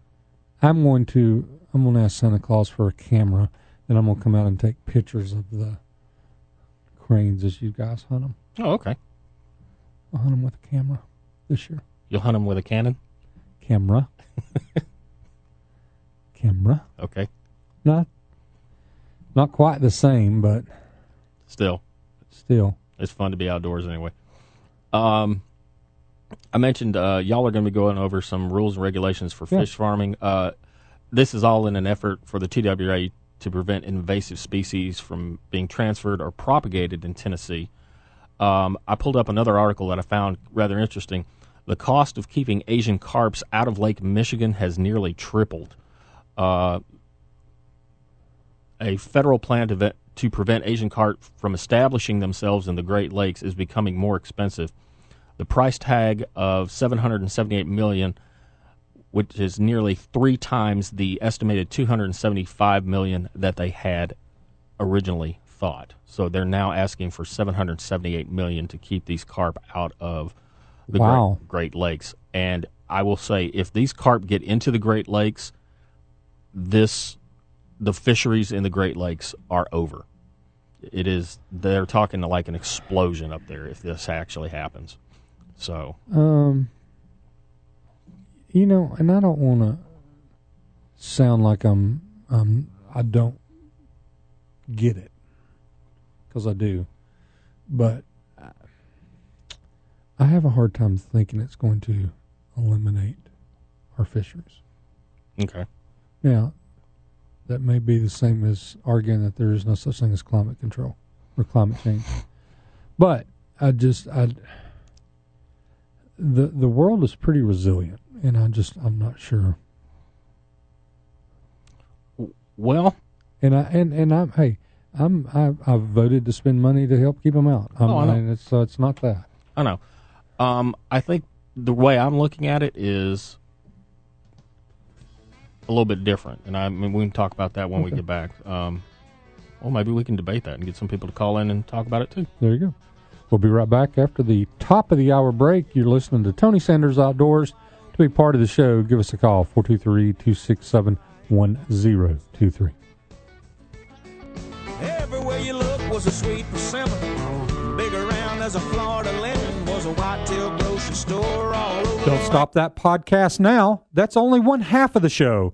I'm going to I'm going to ask Santa Claus for a camera, and I'm going to come out and take pictures of the cranes as you guys hunt them. Oh, okay. I'll hunt them with a camera this year. You'll hunt them with a cannon. Camera. *laughs* camera. Okay. Not, not quite the same, but Still, still. it's fun to be outdoors anyway. Um, I mentioned uh, y'all are going to be going over some rules and regulations for Yeah. fish farming. Uh, this is all in an effort for the TWA to prevent invasive species from being transferred or propagated in Tennessee. Um, I pulled up another article that I found rather interesting. The cost of keeping Asian carps out of Lake Michigan has nearly tripled. Uh, a federal plan to, vet, to prevent Asian carp from establishing themselves in the Great Lakes is becoming more expensive. The price tag of 778 million, which is nearly three times the estimated 275 million that they had originally thought. So they're now asking for 778 million to keep these carp out of the Wow. Great, Great Lakes. And I will say, if these carp get into the Great Lakes, this the fisheries in the Great Lakes are over. It is they're talking to like an explosion up there if this actually happens. So Um, you know, and I don't want to sound like I'm, um, I don't get it because I do, but I- I have a hard time thinking it's going to eliminate our fisheries. okay, Now, that may be the same as arguing that there is no such thing as climate control or climate change. But I just I the the world is pretty resilient, and I just I'm not sure. well, And I and and I'm hey I'm I I've voted to spend money to help keep them out. I'm, Oh, I know. and it's so it's not that. I know. Um, I think the way I'm looking at it is a little bit different, and I mean we can talk about that when we get back. Um, well, maybe we can debate that and get some people to call in and talk about it too. There you go. We'll be right back after the top of the hour break. You're listening to Tony Sanders Outdoors. To be part of the show, give us a call 423 267 1023. Everywhere you look was a sweet persimmon. Big around as a Florida lemon was a whitetail grocery store all over. Don't stop that podcast now. That's only one half of the show.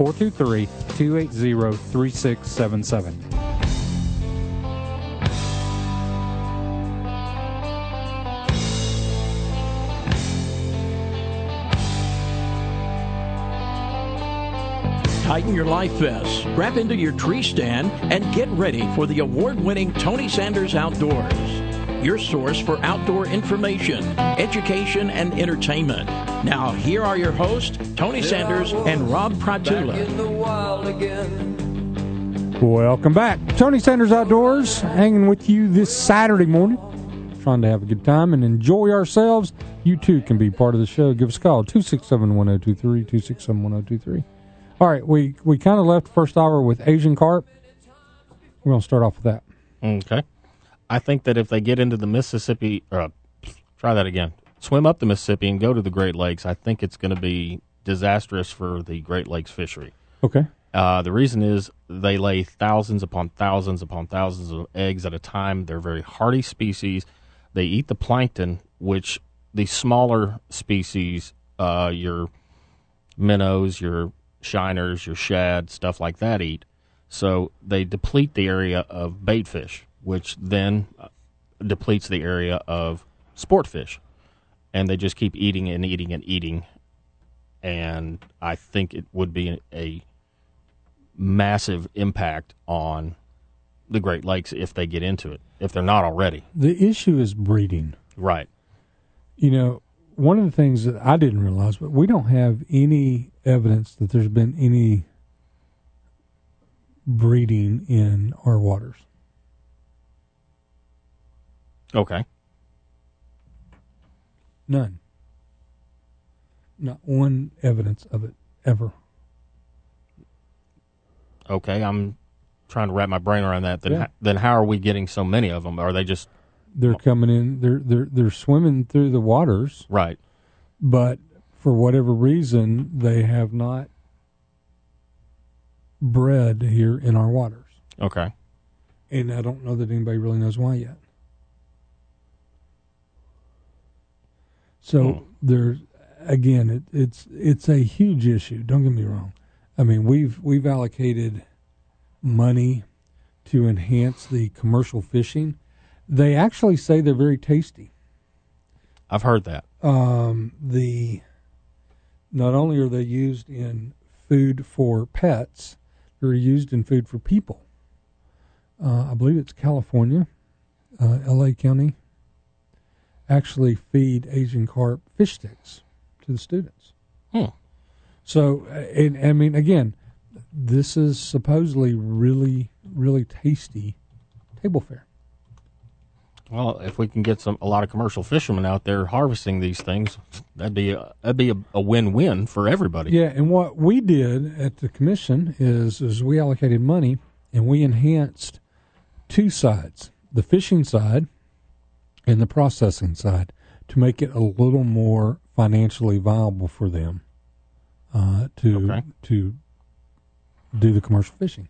423 280 3677. Tighten your life vests, strap into your tree stand, and get ready for the award winning Tony Sanders Outdoors. Your source for outdoor information, education, and entertainment. Now, here are your hosts, Tony Sanders and Rob Pratula. Welcome back. Tony Sanders Outdoors, hanging with you this Saturday morning. Trying to have a good time and enjoy ourselves. You too can be part of the show. Give us a call 267 1023 267 1023. All right, we, we kind of left the first hour with Asian carp. We're going to start off with that. Okay. I think that if they get into the Mississippi, uh, try that again, swim up the Mississippi and go to the Great Lakes, I think it's going to be disastrous for the Great Lakes fishery. Okay. Uh, the reason is they lay thousands upon thousands upon thousands of eggs at a time. They're very hardy species. They eat the plankton, which the smaller species, uh, your minnows, your shiners, your shad, stuff like that eat. So they deplete the area of bait fish, which then uh, depletes the area of sport fish, and they just keep eating and eating and eating. And I think it would be a massive impact on the Great Lakes if they get into it, if they're not already. The issue is breeding. Right. You know, one of the things that I didn't realize, but we don't have any evidence that there's been any breeding in our waters. Okay. None. Not one evidence of it ever. Okay. I'm trying to wrap my brain around that. Then, Yeah. ho- then how are we getting so many of them? Are they just They're coming in. They're they're they're swimming through the waters, right? but for whatever reason, they have not bred here in our waters. Okay. And I don't know that anybody really knows why yet. So Hmm. there's again, it, it's it's a huge issue. Don't get me wrong. I mean, we've we've allocated money to enhance the commercial fishing. They actually say they're very tasty. I've heard that. Um, the not only are they used in food for pets, they're used in food for people. Uh, I believe it's California, uh, L.A. County, actually feed Asian carp fish sticks to the students. Hmm. So, uh, and, I mean, again, this is supposedly really, really tasty table fare. Well, if we can get some a lot of commercial fishermen out there harvesting these things, that'd be a, that'd be a, a win-win for everybody. Yeah, and what we did at the commission is is we allocated money and we enhanced two sides, the fishing side and the processing side, to make it a little more financially viable for them uh, to Okay. to do the commercial fishing.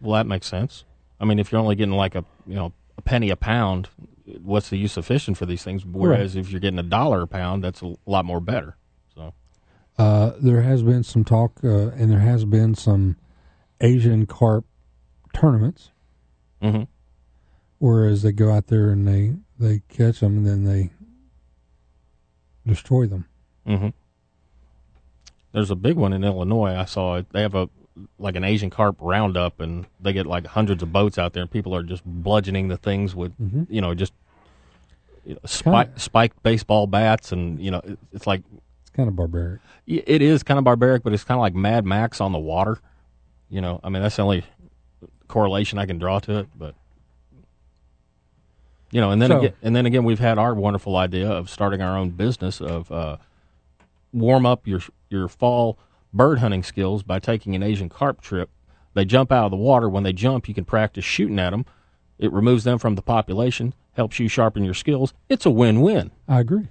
Well, that makes sense. I mean, if you're only getting like a you know a penny a pound, what's the use of fishing for these things? Whereas if you're getting a dollar a pound, that's a lot more better. So Uh, there has been some talk, uh, and there has been some Asian carp tournaments. hmm whereas they go out there and they they catch them and then they destroy them. hmm There's a big one in Illinois. I saw it. They have a like an Asian carp roundup, and they get like hundreds of boats out there, and people are just bludgeoning the things with Mhm. you know just you know, spiked baseball bats, and you know it- it's like It's kind of barbaric. It is kind of barbaric, but it's kind of like Mad Max on the water. You know, I mean, that's the only correlation I can draw to it. But you know, and then So- again, and then again, we've had our wonderful idea of starting our own business of uh, warm up your your fall bird hunting skills by taking an Asian carp trip. They jump out of the water. When they jump, you can practice shooting at them. It removes them from the population, helps you sharpen your skills. It's a win-win. I agree,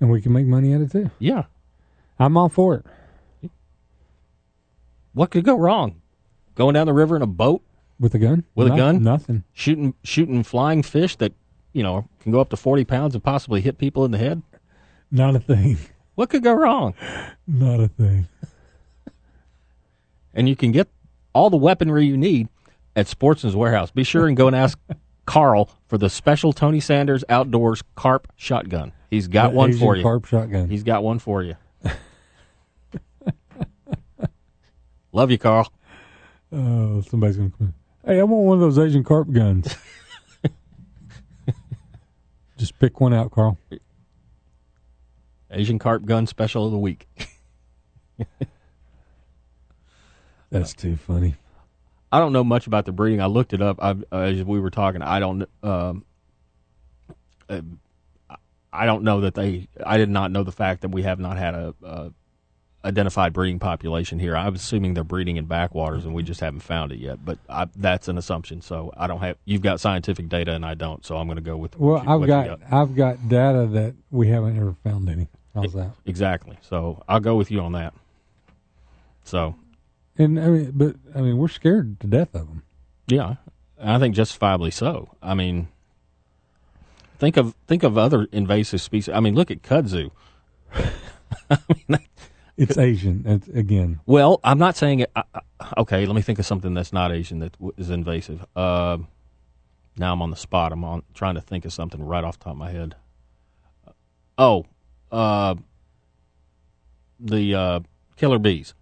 and we can make money at it too. Yeah. I'm all for it. What could go wrong? Going down the river in a boat? With a gun? With a gun? Nothing. shooting shooting flying fish that you know can go up to 40 pounds and possibly hit people in the head Not a thing. *laughs* what could go wrong Not a thing. and you can get all the weaponry you need at sportsman's warehouse be sure and go and ask *laughs* carl for the special tony sanders outdoors carp shotgun he's got The one Asian for you Carp shotgun. he's got one for you *laughs* love you carl oh, somebody's gonna come. in. Hey, I want one of those Asian carp guns. *laughs* Just pick one out, Carl. asian carp gun special of the week *laughs* That's too funny. I don't know much about the breeding. I looked it up I, uh, as we were talking. I don't. Um, uh, I don't know that they. I did not know the fact that we have not had a, a identified breeding population here. I'm assuming they're breeding in backwaters, and we just haven't found it yet. But I, that's an assumption. So I don't have. You've got scientific data, and I don't. So I'm going to go with. Well, you- I've you got, I've got data that we haven't ever found any. How's that? exactly. So I'll go with you on that. So And I mean, but I mean, we're scared to death of them. Yeah, I think justifiably so. I mean, think of think of other invasive species. I mean, look at kudzu. *laughs* It's Asian. It's again. Well, I'm not saying it. Uh, uh, okay, let me think of something that's not Asian that w- is invasive. Uh, Now I'm on the spot. I'm on trying to think of something right off the top of my head. Oh, uh, the uh, killer bees.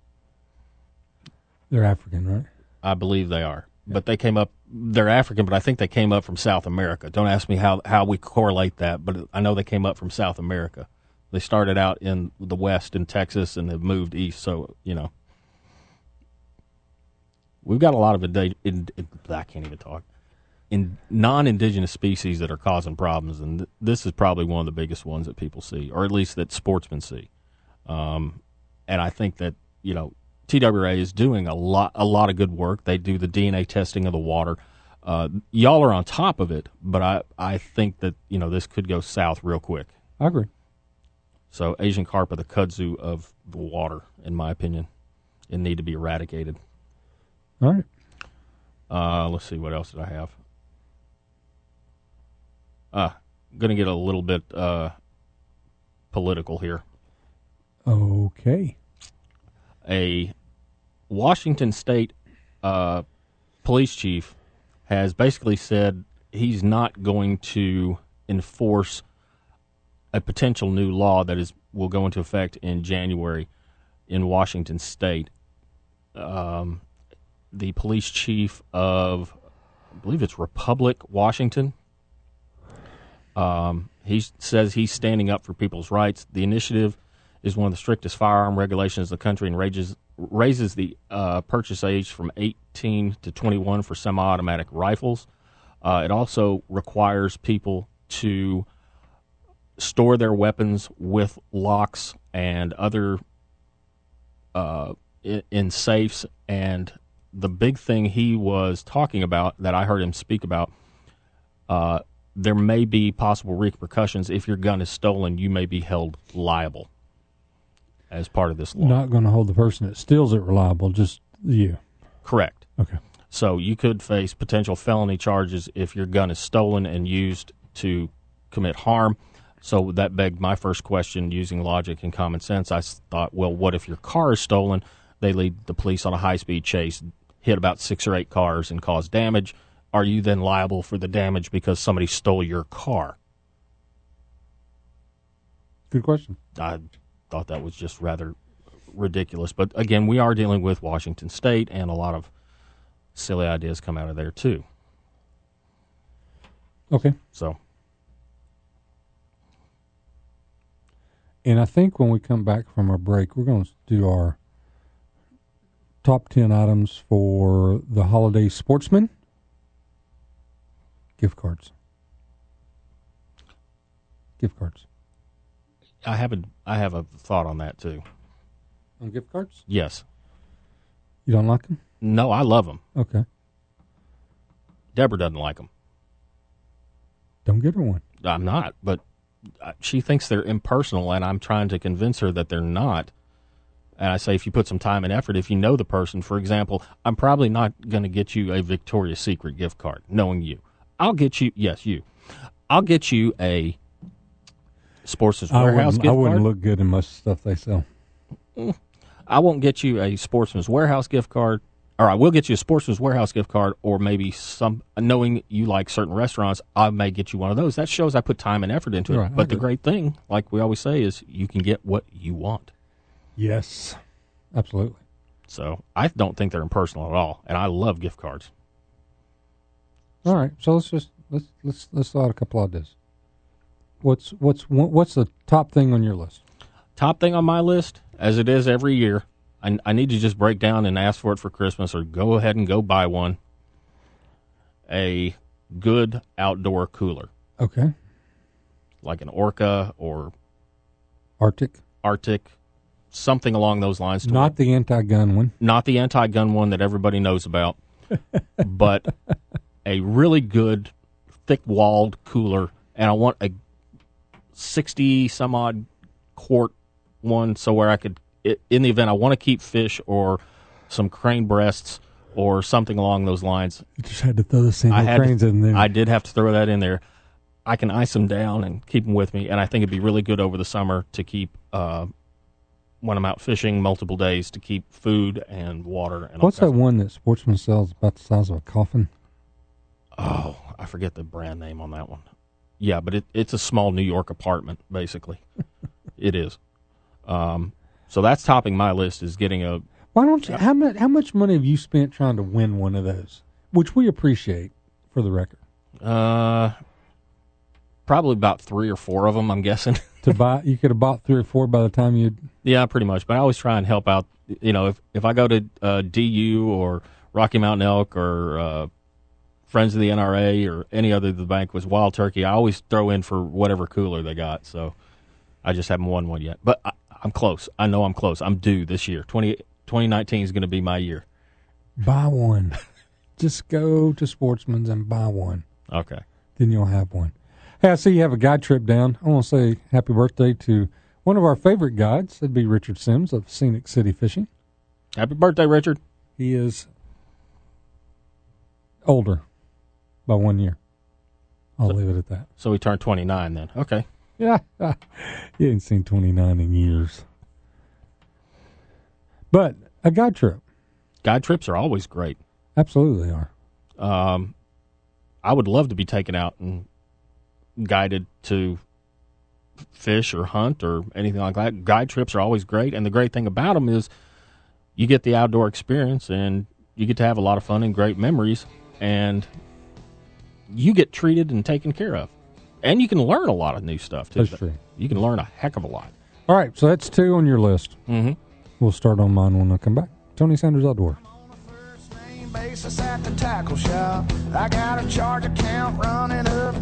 They're African, right? I believe they are. But they came up. They're African, but I think they came up from South America. Don't ask me how how we correlate that, but I know they came up from South America. They started out in the West in Texas and have moved east. So you know, we've got a lot of I can't even talk in non-indigenous species that are causing problems, and th- this is probably one of the biggest ones that people see, or at least that sportsmen see. Um, and I think that you know TWA is doing a lot a lot of good work. They do the DNA testing of the water. Uh, y'all are on top of it, but I I think that you know this could go south real quick. I agree. So Asian carp are the kudzu of the water, in my opinion, and need to be eradicated. All right. Uh, let's see what else did I have. Uh, going to get a little bit uh, political here. Okay. A Washington State uh, police chief has basically said he's not going to enforce a potential new law that is will go into effect in January in Washington State. Um, the police chief of, I believe it's Republic, Washington. Um, he says he's standing up for people's rights. The initiative is one of the strictest firearm regulations in the country and raises raises the uh, purchase age from 18 to 21 for semi-automatic rifles. Uh, it also requires people to store their weapons with locks and other uh, in, in safes. And the big thing he was talking about that I heard him speak about, uh, there may be possible repercussions if your gun is stolen. You may be held liable as part of this law. Not going to hold the person that steals it reliable, just you. Correct. Okay. So you could face potential felony charges if your gun is stolen and used to commit harm. So that begged my first question using logic and common sense. I thought, well, what if your car is stolen? They lead the police on a high speed chase, hit about six or eight cars, and cause damage. Are you then liable for the damage because somebody stole your car? Good question. I thought that was just rather ridiculous. But again, we are dealing with Washington State, and a lot of silly ideas come out of there too. Okay. So And I think when we come back from our break, we're going to do our top 10 items for the holiday sportsman gift cards. Gift cards. I have a I have a thought on that too. On gift cards? Yes. You don't like them? No, I love them. Okay. Deborah doesn't like them. Don't get her one. I'm not, but she thinks they're impersonal, and I'm trying to convince her that they're not. And I say, if you put some time and effort, if you know the person, for example, I'm probably not going to get you a Victoria's Secret gift card, knowing you. I'll get you, yes, you. I'll get you a Sportsman's I Warehouse gift I wouldn't card. look good in most stuff they sell. Mm. I won't get you a Sportsman's Warehouse gift card, or I will get you a Sportsman's Warehouse gift card, or maybe some. Knowing you like certain restaurants, I may get you one of those. That shows I put time and effort into it. Right, but the great thing, like we always say, is you can get what you want. Yes. Absolutely. So I don't think they're impersonal at all, and I love gift cards. All right. So let's just let's let's let's throw out a couple of ideas. What's what's what's the top thing on your list? Top thing on my list, as it is every year, I, I need to just break down and ask for it for Christmas, or go ahead and go buy one. A good outdoor cooler, Okay. like an Orca or RTIC. RTIC, something along those lines. to Not the anti-gun one. not the anti-gun one that everybody knows about, *laughs* but a really good thick-walled cooler, and I want a sixty some odd quart one, so where I could, in the event I want to keep fish or some crane breasts or something along those lines. You just had to throw the I cranes to, in there. I did have to throw that in there. I can ice them down and keep them with me, and I think it'd be really good over the summer to keep uh, when I'm out fishing multiple days to keep food and water. And all What's that one that Sportsman sells about the size of a coffin? oh, I forget the brand name on that one. Yeah, but it, it's a small New York apartment, basically. *laughs* it is. Um, so that's topping my list is getting a. Why don't you? How much? How much money have you spent trying to win one of those? Which we appreciate, for the record. Uh, probably about three or four of them, I'm guessing. *laughs* To buy, you could have bought three or four by the time you. yeah, pretty much. But I always try and help out. You know, if if I go to uh, DU or Rocky Mountain Elk or uh, Friends of the NRA or any other the bank was Wild Turkey, I always throw in for whatever cooler they got. So I just haven't won one yet. But I, I'm close. I know I'm close. I'm due this year. 20, 2019 is going to be my year. Buy one. *laughs* Just go to Sportsman's and buy one. Okay. Then you'll have one. Hey, I see you have a guide trip down. I want to say happy birthday to one of our favorite guides. That'd be Richard Sims of Scenic City Fishing. Happy birthday, Richard. He is older by one year. I'll leave it at that. So he turned 29 then. Okay. *laughs* Yeah, he ain't seen 29 in years. But a guide trip, Guide trips are always great. absolutely are. Um, I would love to be taken out and guided to fish or hunt or anything like that. Guide trips are always great, and the great thing about them is you get the outdoor experience and you get to have a lot of fun and great memories, and you get treated and taken care of, and you can learn a lot of new stuff too. That's true. You can learn a heck of a lot. All right, so that's two on your list. Mm-hmm. We'll start on mine when I come back. Tony Sanders Outdoor. First name basis at the tackle shop. I got a charge account running up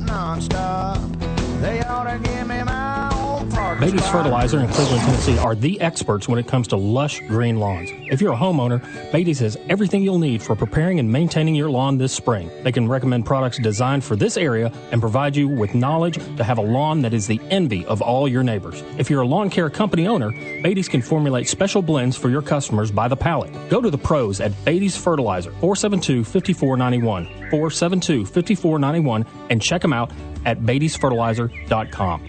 Beatty's. Fertilizer in Cleveland, Tennessee are the experts when it comes to lush green lawns. If you're a homeowner, Beatty's has everything you'll need for preparing and maintaining your lawn this spring. They can recommend products designed for this area and provide you with knowledge to have a lawn that is the envy of all your neighbors. If you're a lawn care company owner, Beatty's can formulate special blends for your customers by the pallet. Go to the pros at Beatty's Fertilizer, 472-5491, 472-5491, and check them out at Beatty'sFertilizer.com.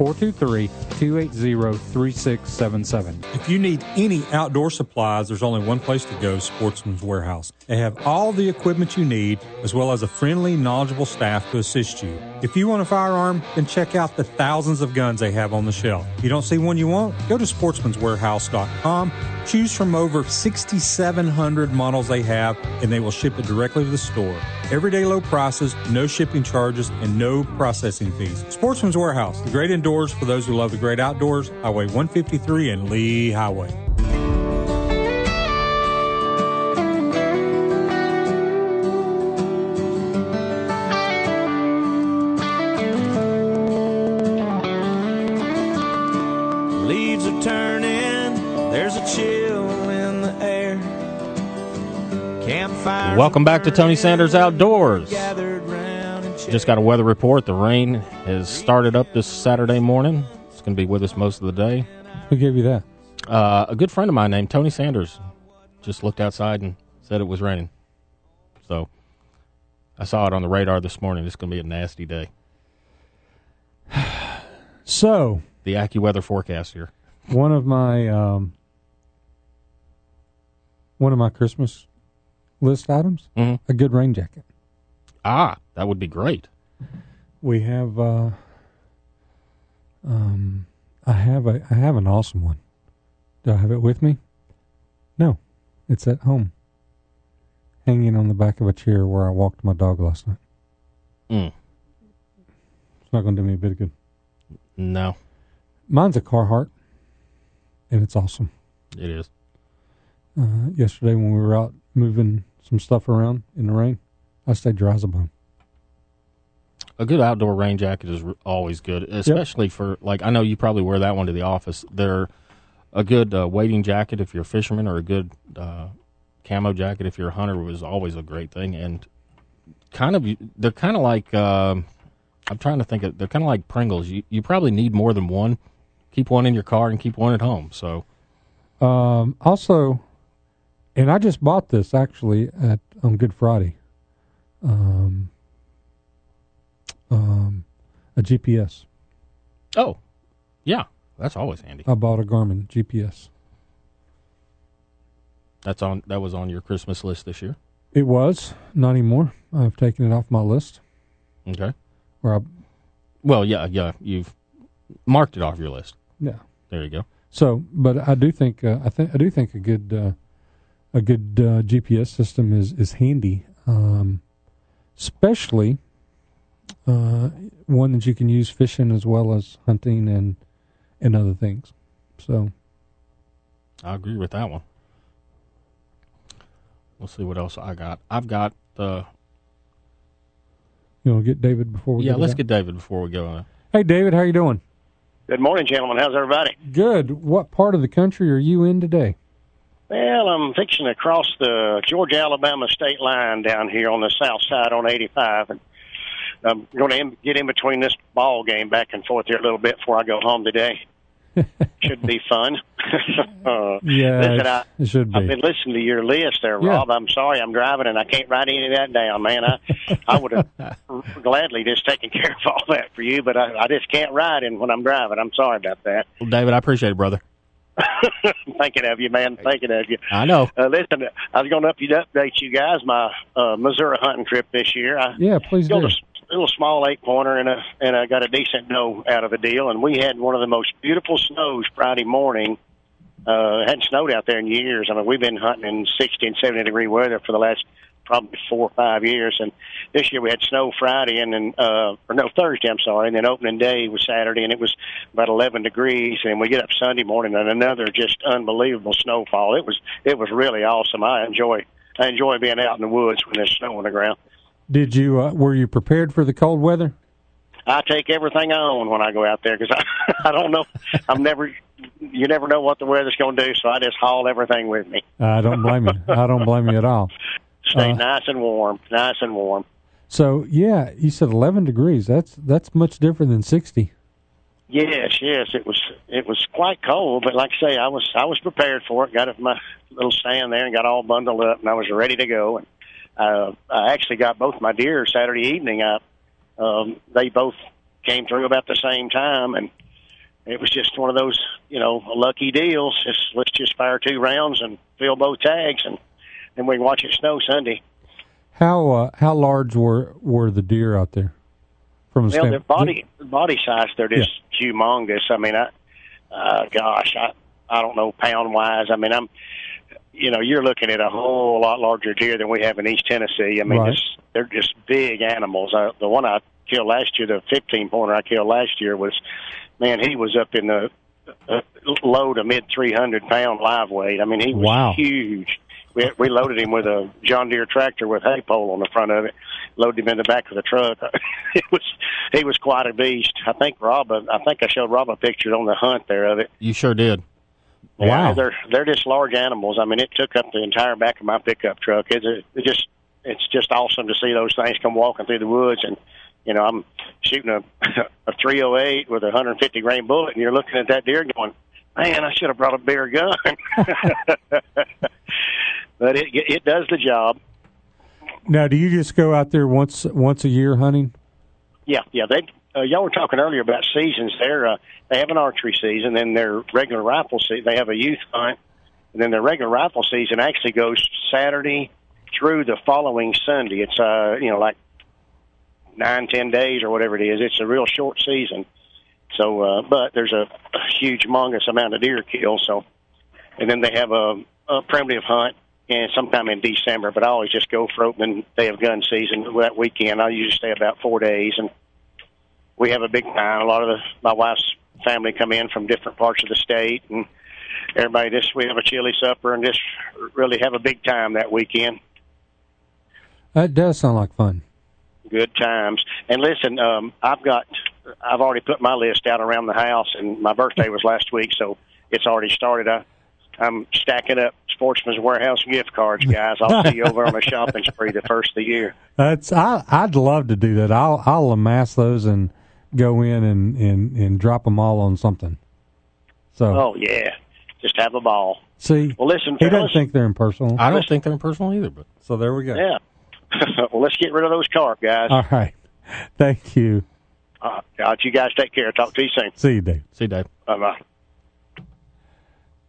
423-280-3677. If you need any outdoor supplies, there's only one place to go, Sportsman's Warehouse. They have all the equipment you need, as well as a friendly, knowledgeable staff to assist you. If you want a firearm, then check out the thousands of guns they have on the shelf. If you don't see one you want, go to sportsmanswarehouse.com, choose from over 6,700 models they have, and they will ship it directly to the store. Everyday low prices, no shipping charges, and no processing fees. Sportsman's Warehouse, the great indoors for those who love the great outdoors, Highway 153 and Lee Highway. Welcome back to Tony Sanders Outdoors. gathered round and Just got a weather report. The rain has started up this Saturday morning. It's going to be with us most of the day. Who gave you that? Uh, a good friend of mine named Tony Sanders just looked outside and said it was raining. So I saw it on the radar this morning. It's going to be a nasty day. *sighs* So, The AccuWeather forecast here. one of my um, one of my Christmas list items, Mhm. a good rain jacket. Ah, that would be great. We have uh, um, I have a I have an awesome one. Do I have it with me? No, it's at home, hanging on the back of a chair where I walked my dog last night. Mm. It's not going to do me a bit of good. No, Mine's a Carhartt, and it's awesome. it is. Uh, yesterday when we were out moving some stuff around in the rain, I dry as a bone. A good outdoor rain jacket is always good, especially for like I know you probably wear that one to the office. They're a good uh, wading jacket if you're a fisherman, or a good uh, camo jacket if you're a hunter was always a great thing. And kind of they're kind of like um I'm trying to think of. They're kind of like Pringles. You you probably need more than one. Keep one in your car and keep one at home. So Um, also, and I just bought this actually at on Good Friday. Um, um, a GPS. oh, yeah, that's always handy. I bought a Garmin GPS. That's on. That was on your Christmas list this year. It was not anymore. I've taken it off my list. Okay. Or I, Well, yeah, yeah. You've marked it off your list. yeah. There you go. So, but I do think uh, I think I do think a good uh, a good uh, GPS system is is handy, um, especially uh, one that you can use fishing as well as hunting and and other things. So, I agree with that one. Let's see what else I got. I've got the you know, get David before we yeah. go Let's get David before we go. on. Hey, David, how you doing? Good morning, gentlemen. How's everybody? Good. What part of the country are you in today? Well, I'm fixing to cross the Georgia Alabama state line down here on the south side on 85, and I'm going to in, get in between this ball game back and forth here a little bit before I go home today. *laughs* Should be fun. *laughs* uh, Yeah, listen, I, it should be. I've been listening to your list there, Yeah. Rob. I'm sorry I'm driving and I can't write any of that down, man. I I would have *laughs* gladly just taken care of all that for you, but I, I just can't write in when I'm driving. I'm sorry about that. Well, David, I appreciate it, brother. *laughs* Thinking of you, man. Thinking of you. I know. Uh, listen, I was going to up update you guys my uh, Missouri hunting trip this year. I Yeah, please do. a little small eight pointer and a and I got a decent doe out of the deal. And we had one of the most beautiful snows Friday morning. Uh, hadn't snowed out there in years. I mean, we've been hunting in 60 and 70 degree weather for the last probably four or five years. And this year we had snow Friday and then, uh, or no, Thursday, I'm sorry. And then opening day was Saturday and it was about 11 degrees. And we get up Sunday morning and another just unbelievable snowfall. It was, it was really awesome. I enjoy, I enjoy being out in the woods when there's snow on the ground. Did you uh, were you prepared for the cold weather? I take everything I own when I go out there because *laughs* I, I don't know. I'm never, you never know what the weather's going to do, so I just haul everything with me. I don't blame you. I don't blame you at all. *laughs* Stay Uh, nice and warm, nice and warm. So yeah, you said 11 degrees. That's that's much different than 60. Yes, yes, it was it was quite cold, but like I say, I was I was prepared for it. Got up my little stand there and got all bundled up, and I was ready to go. And uh, I actually got both my deer Saturday evening. I, um, they both came through about the same time, and it was just one of those you know lucky deals. Just let's just fire two rounds and fill both tags, and then we can watch it snow Sunday. How uh, how large were were the deer out there? From a Well, their body body size, they're just humongous. I mean, I, uh, gosh, I I don't know pound wise. I mean, I'm, you know, you're looking at a whole lot larger deer than we have in East Tennessee. I mean, Right. just, they're just big animals. Uh, the one I killed last year, the 15 pointer I killed last year was, man, he was up in the uh, low to mid 300 pound live weight. I mean, he was Wow. huge. We, we loaded him with a John Deere tractor with hay pole on the front of it. Loaded him in the back of the truck. *laughs* it was he was quite a beast. I think Rob. I think I showed Rob a picture on the hunt there of it. You sure did. Wow. Yeah, they're they're just large animals. I mean, it took up the entire back of my pickup truck. It's a, it just it's just awesome to see those things come walking through the woods and. You know, I'm shooting a *laughs* a 308 with a 150 grain bullet, and you're looking at that deer going, "Man, I should have brought a bigger gun." *laughs* but it it does the job. Now, do you just go out there once once a year hunting? Yeah, yeah. They uh, y'all were talking earlier about seasons. They're uh, they have an archery season, then their regular rifle season. They have a youth hunt, and then their regular rifle season actually goes Saturday through the following Sunday. It's uh you know like nine ten days or whatever it is. It's a real short season. So, uh, but there's a, a huge, humongous amount of deer kill. So, and then they have a, a primitive hunt and sometime in December. But I always just go for opening day of gun season that weekend. I usually stay about four days, and we have a big time. A lot of the my wife's family come in from different parts of the state, and everybody just we have a chili supper and just really have a big time that weekend. That does sound like fun. Good times. And listen, um, I've got, I've already put my list out around the house, and my birthday was last week, so it's already started. I, I'm stacking up Sportsman's Warehouse gift cards, guys. I'll see you over on a shopping spree the first of the year. That's I. I'd love to do that. I'll I'll amass those and go in and and and drop them all on something. So Oh yeah, just have a ball. see, Well, listen, he doesn't think they're impersonal. I don't think they're impersonal either, but so there we go. Yeah. *laughs* well, let's get rid of those carp, guys. All right. Thank you. Uh, God, you guys take care. Talk to you soon. See you, Dave. see, you, Dave. Bye bye.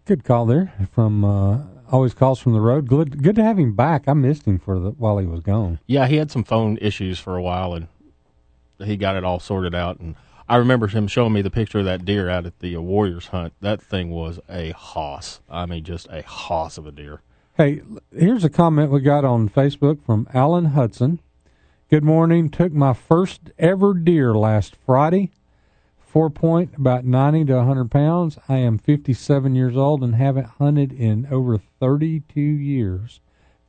Good call there from uh, always calls from the road. Good good to have him back. I missed him for the while he was gone. Yeah, he had some phone issues for a while, and he got it all sorted out. And I remember him showing me the picture of that deer out at the uh, Warriors hunt. That thing was a hoss. I mean, just a hoss of a deer. Hey, here's a comment we got on Facebook from Alan Hudson. Good morning. Took my first ever deer last Friday. Four point, about 90 to 100 pounds. I am 57 years old and haven't hunted in over 32 years.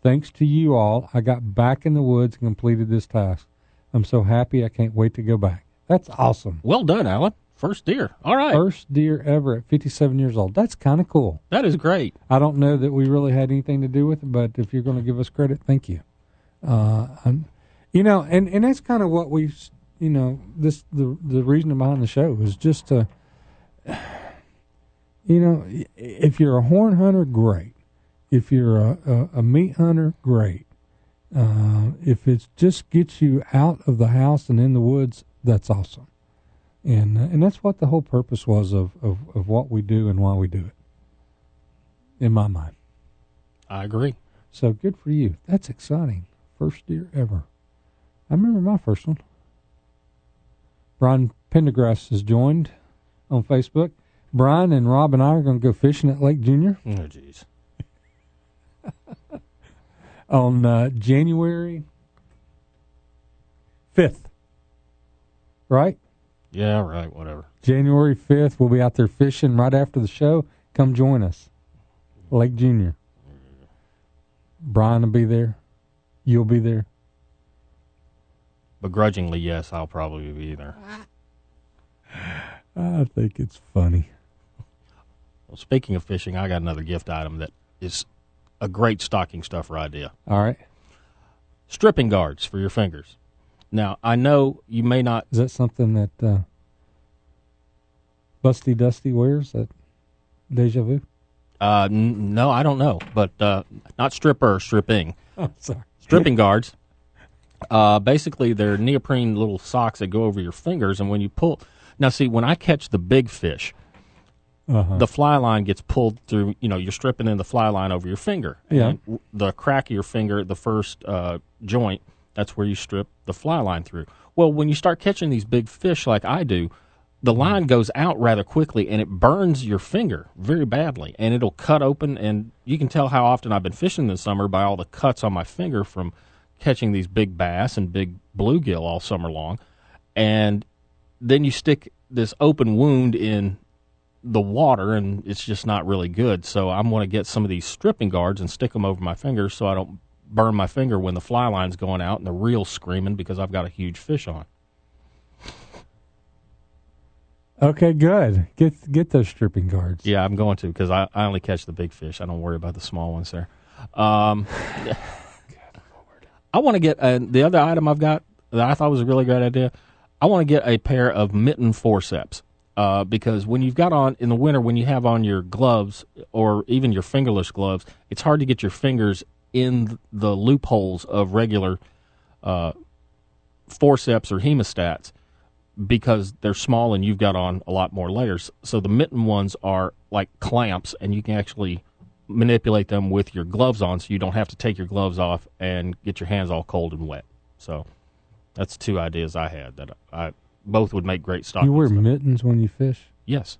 Thanks to you all, I got back in the woods and completed this task. I'm so happy I can't wait to go back. That's awesome. Well done, Alan. First deer. All right. First deer ever at 57 years old. That's kind of cool. That is great. I don't know that we really had anything to do with it, but if you're going to give us credit, thank you. Uh, I'm, you know, and and that's kind of what we, you know, this the the reason behind the show is just to, *sighs* you know, if you're a horn hunter, great. If you're a a, a meat hunter, great. Uh, if it just gets you out of the house and in the woods, that's awesome. And uh, and that's what the whole purpose was of, of, of what we do and why we do it. In my mind. I agree. So good for you. That's exciting. First deer ever. I remember my first one. Brian Pendergrass has joined on Facebook. Brian and Rob and I are going to go fishing at Lake Junior Oh, jeez. *laughs* on uh, January 5th. Right? Yeah, right. Whatever. January 5th. We'll be out there fishing right after the show. Come join us. Lake Junior. Brian will be there. You'll be there. Begrudgingly, yes, I'll probably be there. I think it's funny. Well, speaking of fishing, I got another gift item that is a great stocking stuffer idea. All right. Stripping guards for your fingers. Now, I know you may not. Is that something that uh, Busty Dusty wears at Deja Vu? Uh, n- no, I don't know, but uh, not stripper, stripping. *laughs* Oh, sorry. stripping guards. Uh, basically, they're neoprene little socks that go over your fingers, and when you pull, now see, when I catch the big fish, Uh-huh. the fly line gets pulled through. You know, you're stripping in the fly line over your finger. Yeah. And the crack of your finger, the first uh, joint, that's where you strip the fly line through. Well, when you start catching these big fish like I do, the line goes out rather quickly and it burns your finger very badly and it'll cut open and you can tell how often I've been fishing this summer by all the cuts on my finger from catching these big bass and big bluegill all summer long and then you stick this open wound in the water and it's just not really good so I'm going to get some of these stripping guards and stick them over my fingers so I don't burn my finger when the fly line's going out and the reel's screaming because I've got a huge fish on Okay, good. Get get those stripping guards. Yeah, I'm going to because I, I only catch the big fish. I don't worry about the small ones there. Um, *laughs* I want to get uh, the other item I've got that I thought was a really great idea. I want to get a pair of mitten forceps uh, because when you've got on in the winter, when you have on your gloves or even your fingerless gloves, it's hard to get your fingers in the loopholes of regular uh, forceps or hemostats because they're small and you've got on a lot more layers. So the mitten ones are like clamps, and you can actually manipulate them with your gloves on, so you don't have to take your gloves off and get your hands all cold and wet. So that's two ideas I had that I both would make great stockings. You wear mittens when you fish? yes.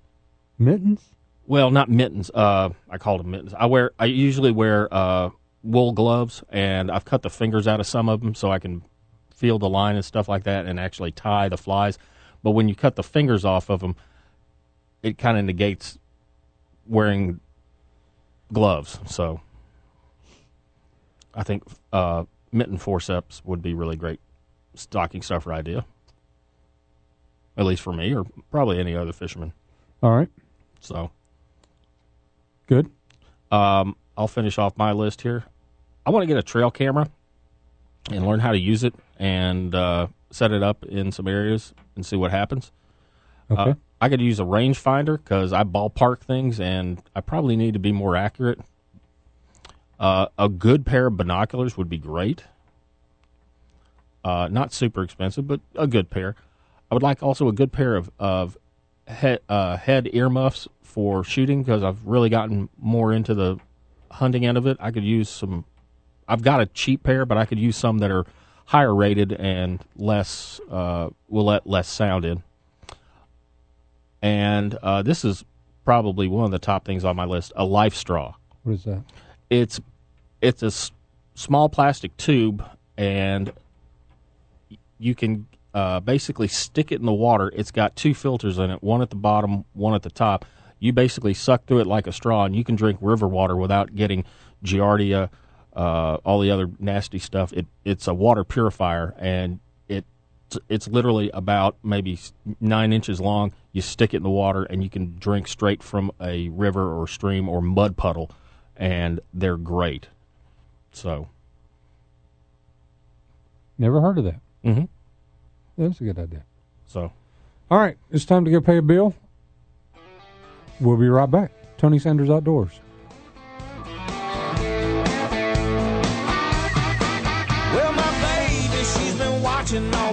Mittens? Well, not mittens. Uh, I call them mittens. I wear. I usually wear uh, wool gloves, and I've cut the fingers out of some of them so I can feel the line and stuff like that, and actually tie the flies. But when you cut the fingers off of them, it kind of negates wearing gloves. So I think uh, mitten forceps would be really great stocking stuffer idea. At least for me, or probably any other fisherman. All right. So Good. um, I'll finish off my list here. I want to get a trail camera and learn how to use it and uh, set it up in some areas and see what happens. Okay. Uh, I could use a rangefinder because I ballpark things and I probably need to be more accurate. Uh, a good pair of binoculars would be great. Uh, not super expensive, but a good pair. I would like also a good pair of, of head, uh, head earmuffs for shooting because I've really gotten more into the hunting end of it. I could use some. I've got a cheap pair, but I could use some that are higher rated and less uh, will let less sound in. And uh, this is probably one of the top things on my list: a LifeStraw. What is that? It's it's a s- small plastic tube, and you can uh, basically stick it in the water. It's got two filters in it, one at the bottom, one at the top. You basically suck through it like a straw, and you can drink river water without getting giardia, uh, all the other nasty stuff. It it's a water purifier, and it it's literally about maybe nine inches long. You stick it in the water, and you can drink straight from a river or stream or mud puddle, and they're great. So, Never heard of that. Mhm. That's a good idea. so All right, it's time to go pay a bill. We'll be right back. Tony Sanders Outdoors. Well, my baby, she's been watching all my.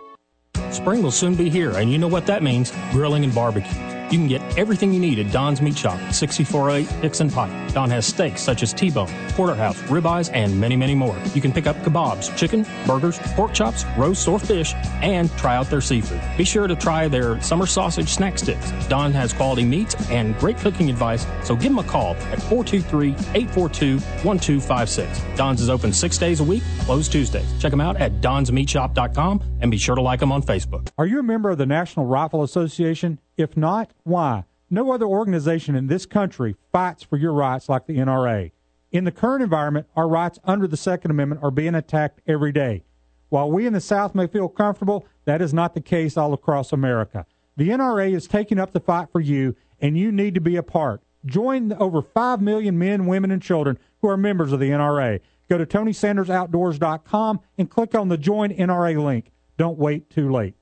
Spring will soon be here, and you know what that means grilling and barbecue. You can get everything you need at Don's Meat Shop, 6408 Dixon Pike. Don has steaks such as T-bone, porterhouse, ribeyes, and many, many more. You can pick up kebabs, chicken, burgers, pork chops, roast or fish, and try out their seafood. Be sure to try their summer sausage snack sticks. Don has quality meats and great cooking advice, so give him a call at 423-842-1256. Don's is open six days a week, closed Tuesdays. Check him out at donsmeatshop.com and be sure to like him on Facebook. Are you a member of the National Rifle Association? If not, why? No other organization in this country fights for your rights like the NRA. In the current environment, our rights under the Second Amendment are being attacked every day. While we in the South may feel comfortable, that is not the case all across America. The NRA is taking up the fight for you, and you need to be a part. Join the over 5 million men, women, and children who are members of the NRA. Go to TonySandersOutdoors.com and click on the Join NRA link. Don't wait too late.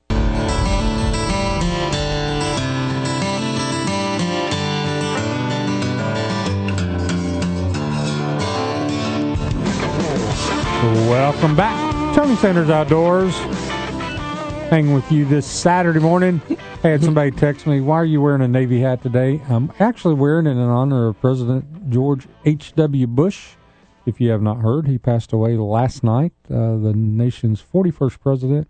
Welcome back. Tony Sanders Outdoors. Hanging with you this Saturday morning. *laughs* Had somebody text me, Why are you wearing a Navy hat today? I'm actually wearing it in honor of President George H.W. Bush. If you have not heard, he passed away last night. Uh, the nation's 41st president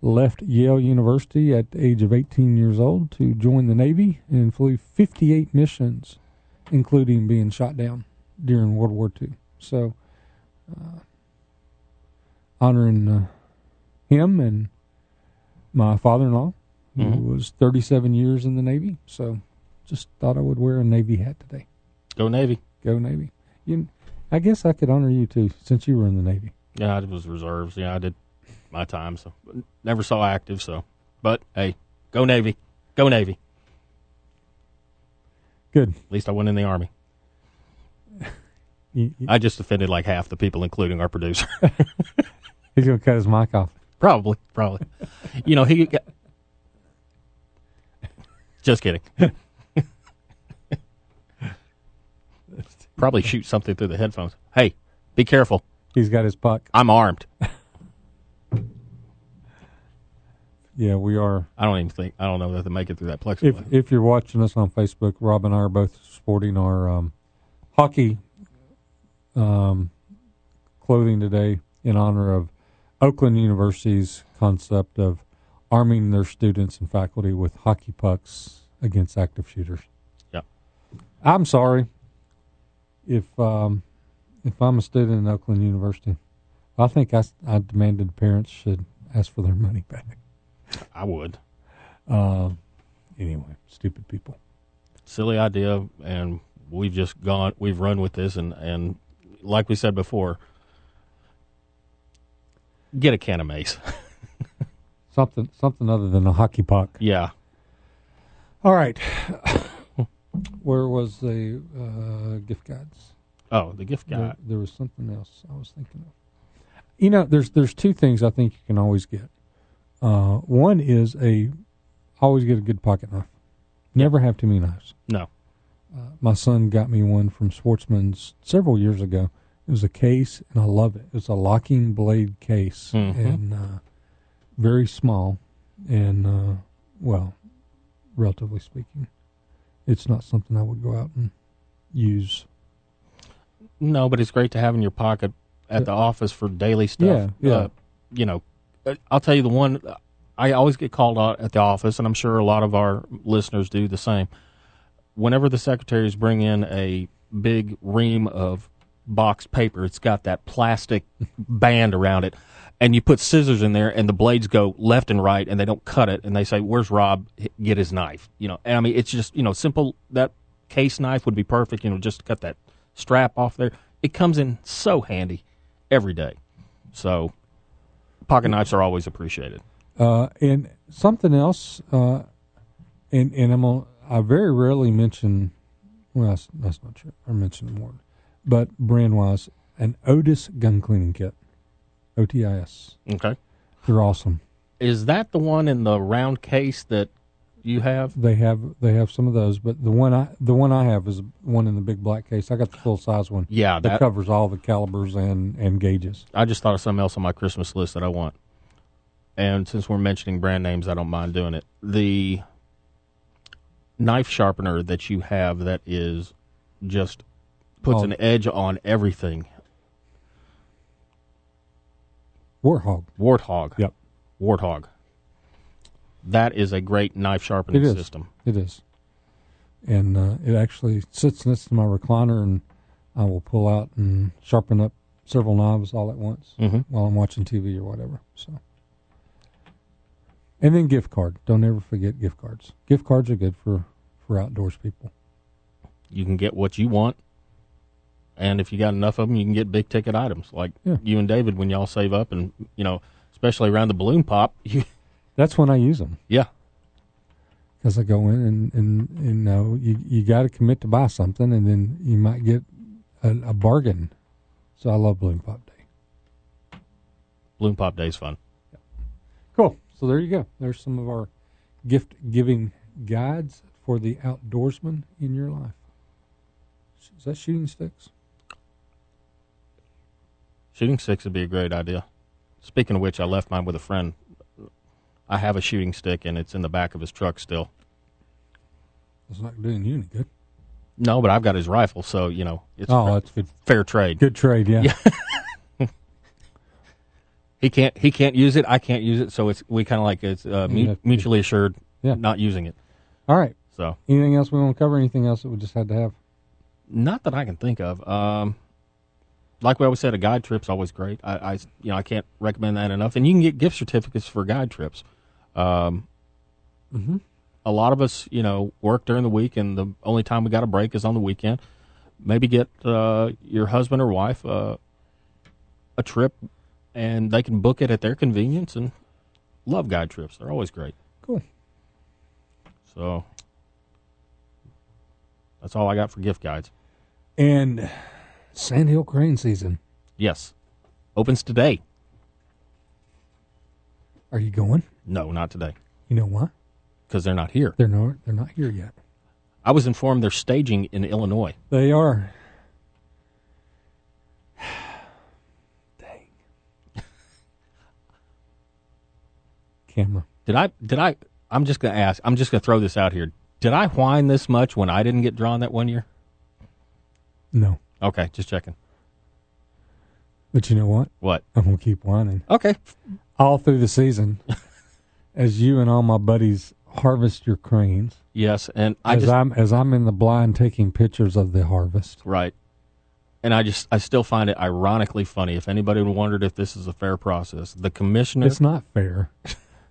left Yale University at the age of 18 years old to join the Navy and flew 58 missions, including being shot down during World War II. So, uh, honoring uh, him and my father-in-law, who Mhm. was 37 years in the Navy. So, just thought I would wear a Navy hat today. go Navy. Go Navy! You, I guess I could honor you too, since you were in the Navy. Yeah, I was reserves. Yeah, I did my time. So never saw active. So, but hey, go Navy, go Navy. Good. At least I went in the army. *laughs* You- you- I just offended like half the people, including our producer. *laughs* he's gonna cut his mic off. probably, probably. You know he. Got... Just kidding. probably shoot something through the headphones. Hey, be careful. He's got his puck. I'm armed. Yeah, we are. I don't even think I don't know that they make it through that If plexiglass. if you're watching us on Facebook, Rob and I are both sporting our um, hockey um, clothing today in honor of Oakland University's concept of arming their students and faculty with hockey pucks against active shooters. Yeah. I'm sorry if um, if I'm a student at Oakland University, I think I, I demanded parents should ask for their money back. I would. Uh, anyway, stupid people. Silly idea, and we've just gone. We've run with this, and and like we said before, get a can of mace. *laughs* Something something other than a hockey puck. yeah. All right. *coughs* Where was the uh, gift guides? Oh, the gift guy. There, there was something else I was thinking of. You know, there's there's two things I think you can always get. Uh, one is a always get a good pocket knife. Never have too many knives. No. Uh, my son got me one from Sportsman's several years ago. It was a case, and I love it. It's a locking blade case, Mhm. and uh, very small, and uh, well, relatively speaking, it's not something I would go out and use. No, but it's great to have in your pocket at the office for daily stuff. Yeah, yeah. Uh, you know, uh, I'll tell you the one I always get called out at the office, and I'm sure a lot of our listeners do the same. Whenever the secretaries bring in a big ream of boxed paper, it's got that plastic band around it, and you put scissors in there, and the blades go left and right, and they don't cut it, and they say, "Where's Rob? Get his knife." You know, and I mean, it's just you know, simple. That case knife would be perfect. You know, just cut that strap off there. It comes in so handy every day. So, pocket knives are always appreciated. Uh, and something else, uh, and and I'm I very rarely mention. Well, that's, that's not true. I mention it more, but brand wise, an Otis gun cleaning kit, O T I S. Okay. They're awesome. Is that the one in the round case that you have? They have they have some of those, but the one I the one I have is one in the big black case. I got the full size one. Yeah, that, that- covers all the calibers and and gauges. I just thought of something else on my Christmas list that I want. And since we're mentioning brand names, I don't mind doing it. The knife sharpener that you have that is just puts Oh. an edge on everything. Warthog. Warthog. Yep. Warthog. That is a great knife sharpening It system. It is, and uh, it actually sits next to my recliner, and I will pull out and sharpen up several knives all at once Mhm. while I'm watching TV or whatever. So, and then gift card. Don't ever forget gift cards. Gift cards are good for for outdoors people. You can get what you want. And if you got enough of them, you can get big ticket items like Yeah. you and David when y'all save up and, you know, especially around the balloon pop. *laughs* You, That's when I use them yeah. because I go in and and you know you you got to commit to buy something, and then you might get a, a bargain. So I love Balloon Pop Day. Balloon pop day is fun. Yeah. Cool. So there you go. There's some of our gift giving guides for the outdoorsman in your life. Is that shooting sticks? Shooting sticks would be a great idea. Speaking of which, I left mine with a friend. I have a shooting stick and it's in the back of his truck still. It's not doing you any good. No, but I've got his rifle, so you know it's Oh, fair, that's good. fair trade. Good trade, yeah. *laughs* He can't he can't use it. I can't use it, so it's we kind of like it's uh, mu- mutually assured. Yeah. Not using it. All right. So Anything else we want to cover? Anything else that we just had to have? not that I can think of. Um, like we always said, a guide trip's always great. I, I you know I can't recommend that enough. And you can get gift certificates for guide trips. Um, Mm-hmm. a lot of us, you know, work during the week, and the only time we got a break is on the weekend. Maybe get uh, your husband or wife uh, a trip, and they can book it at their convenience. And love guide trips; they're always great. Cool. So that's all I got for gift guides. And Sandhill crane season. Yes, opens today. Are you going? No, not today, You know why? because they're not here. They're not. They're not here yet. I was informed they're staging in Illinois. They are. *sighs* Dang. *laughs* Camera. Did I? Did I? I'm just gonna ask. I'm just gonna throw this out here. Did I whine this much when I didn't get drawn that one year? No. Okay, just checking. But you know what? What? I'm gonna keep whining Okay. all through the season, *laughs* as you and all my buddies harvest your cranes. Yes, and I as just I'm as I'm in the blind taking pictures of the harvest. right. and I just I still find it ironically funny. If anybody wondered if this is a fair process, the commissioner It's not fair.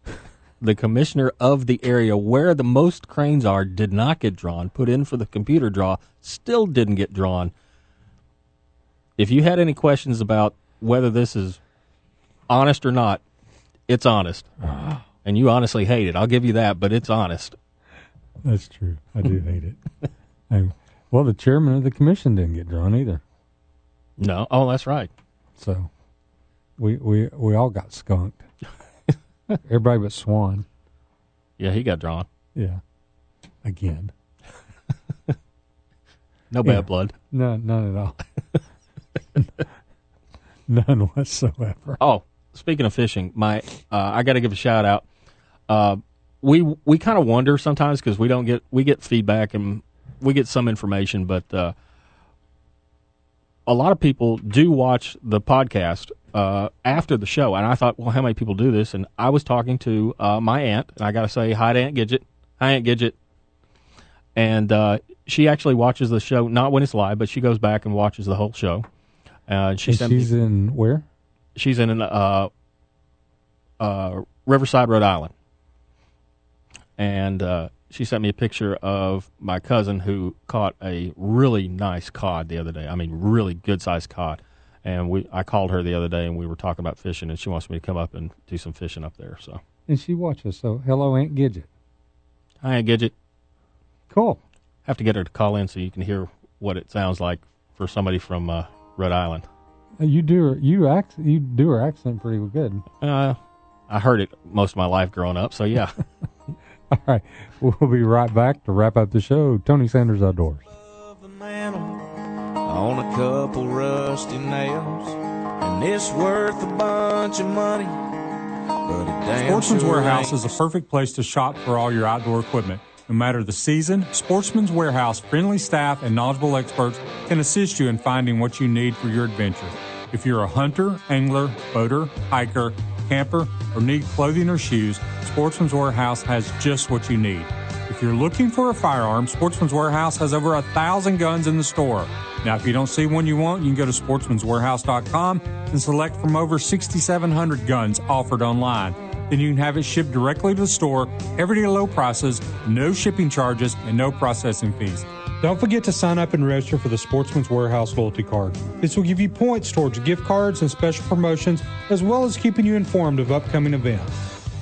*laughs* the commissioner of the area where the most cranes are did not get drawn, put in for the computer draw, still didn't get drawn. If you had any questions about whether this is honest or not, it's honest. *sighs* And you honestly hate it. I'll give you that, but it's honest. That's true. I do hate it. *laughs* And, well, the chairman of the commission didn't get drawn either. No. Oh, that's right. So we we we all got skunked. *laughs* Everybody but Swan. Yeah, he got drawn. Yeah. Again. *laughs* No bad Yeah. blood. No, none at all. *laughs* none whatsoever. Oh, speaking of fishing, my uh, I got to give a shout out. Uh, we we kind of wonder sometimes because we don't get we get feedback and we get some information, but uh, a lot of people do watch the podcast uh, after the show. And I thought, well, how many people do this? And I was talking to uh, my aunt, and I got to say hi to Aunt Gidget. Hi, Aunt Gidget. And uh, she actually watches the show not when it's live, but she goes back and watches the whole show. Uh, she And sent me- she's in where? she's in uh, uh, Riverside, Rhode Island, and uh, she sent me a picture of my cousin who caught a really nice cod the other day. I mean, really good sized cod. And we, I called her the other day, and we were talking about fishing, and she wants me to come up and do some fishing up there. So, And she watches. So hello, Aunt Gidget. hi, Aunt Gidget. Cool. Have to get her to call in so you can hear what it sounds like for somebody from uh, Rhode Island. Uh, You do her, you act you do her accent pretty good. Uh, I heard it most of my life growing up, so yeah. *laughs* All right, we'll be right back to wrap up the show. Tony Sanders Outdoors. of the mantle on a couple rusty nails. And it's worth a bunch of money. But Sportsman's Warehouse is a perfect place to shop for all your outdoor equipment. No matter the season, Sportsman's Warehouse friendly staff and knowledgeable experts can assist you in finding what you need for your adventure. If you're a hunter, angler, boater, hiker, camper, or need clothing or shoes, Sportsman's Warehouse has just what you need. If you're looking for a firearm, Sportsman's Warehouse has over a thousand guns in the store. Now, if you don't see one you want, you can go to sportsmanswarehouse.com and select from over 6,700 guns offered online. Then you can have it shipped directly to the store, everyday low prices, no shipping charges, and no processing fees. Don't forget to sign up and register for the Sportsman's Warehouse loyalty card. This will give you points towards gift cards and special promotions, as well as keeping you informed of upcoming events.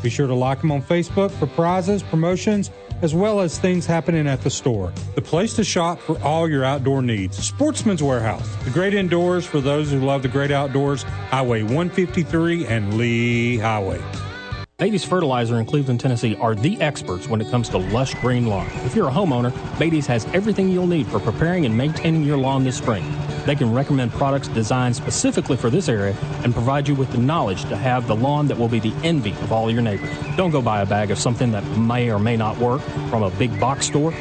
Be sure to like them on Facebook for prizes, promotions, as well as things happening at the store. The place to shop for all your outdoor needs. Sportsman's Warehouse, the great indoors for those who love the great outdoors. Highway 153 and Lee Highway. Beatty's Fertilizer in Cleveland, Tennessee are the experts when it comes to lush green lawn. If you're a homeowner, Beatty's has everything you'll need for preparing and maintaining your lawn this spring. They can recommend products designed specifically for this area and provide you with the knowledge to have the lawn that will be the envy of all your neighbors. Don't go buy a bag of something that may or may not work from a big box store.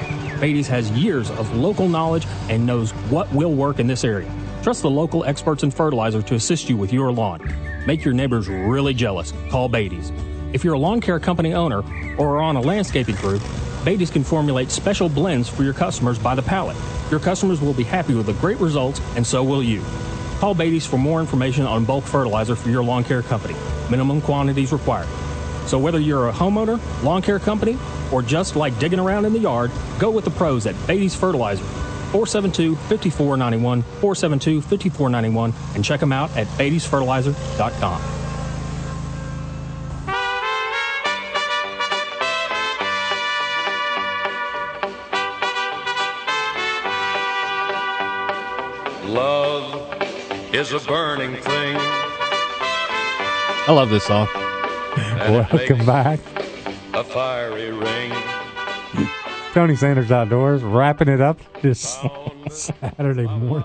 Beatty's has years of local knowledge and knows what will work in this area. Trust the local experts in fertilizer to assist you with your lawn. Make your neighbors really jealous. Call Beatty's. If you're a lawn care company owner or are on a landscaping crew, Beatty's can formulate special blends for your customers by the pallet. Your customers will be happy with the great results, and so will you. Call Beatty's for more information on bulk fertilizer for your lawn care company. Minimum quantities required. So whether you're a homeowner, lawn care company, or just like digging around in the yard, go with the pros at Beatty's Fertilizer. 472-5491, 472-5491, and check them out at beattysfertilizer.com. is a burning thing. I love this song. Welcome back. A fiery ring. Tony Sanders Outdoors, wrapping it up this Saturday morning.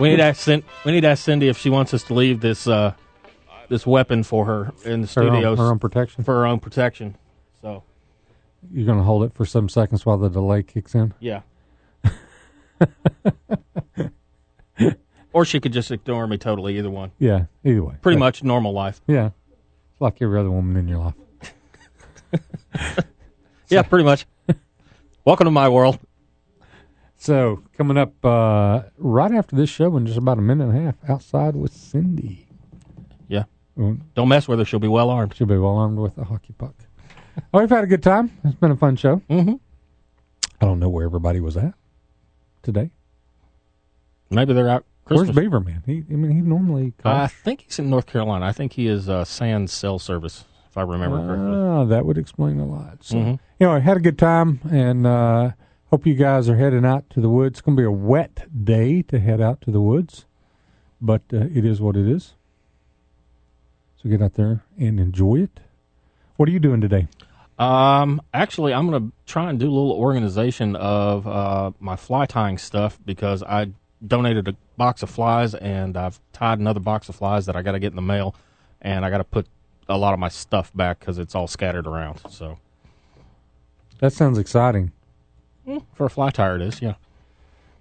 We need to ask Cin- we need to ask Cindy if she wants us to leave this uh, this weapon for her in the Her own- studios her own protection. for her own protection. So You're going to hold it for some seconds while the delay kicks in. yeah. *laughs* or she could just ignore me totally. Either one. Yeah, either way. Pretty much normal life. Yeah, it's like every other woman in your life. *laughs* Yeah, pretty much. Welcome to my world. So coming up uh, right after this show in just about a minute and a half, outside with Cindy. Yeah. Mm. Don't mess with her. She'll be well armed. She'll be well armed with a hockey puck. oh, we've had a good time. It's been a fun show. Mm-hmm. I don't know where everybody was at today. Maybe they're out Christmas. Where's Beaverman? He, I mean, he normally. I think he's in North Carolina. I think he is uh, Sands Cell Service, if I remember correctly. Ah, that would explain a lot. So, Mhm. anyway, had a good time, and uh, hope you guys are heading out to the woods. It's going to be a wet day to head out to the woods, but uh, it is what it is. So get out there and enjoy it. What are you doing today? Um, actually, I'm going to try and do a little organization of uh, my fly tying stuff because I donated a box of flies and I've tied another box of flies that I got to get in the mail, and I got to put a lot of my stuff back because it's all scattered around. So That sounds exciting. for a fly tire, it is. Yeah,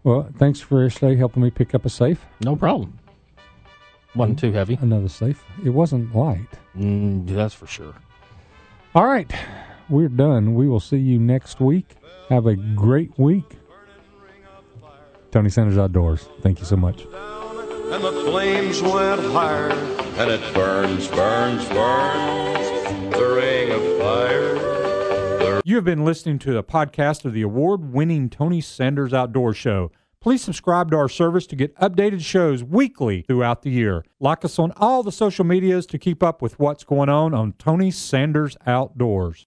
Well, thanks for yesterday helping me pick up a safe. no problem. Wasn't too heavy. Another safe. It wasn't light. Mm, that's for sure. All right, we're done. We will see you next week. Have a great week. Tony Sanders Outdoors. Thank you so much. and the flames went higher, and it burns, burns, burns, the ring of fire. You have been listening to a podcast of the award winning Tony Sanders Outdoor Show. Please subscribe to our service to get updated shows weekly throughout the year. Like us on all the social medias to keep up with what's going on on Tony Sanders Outdoors.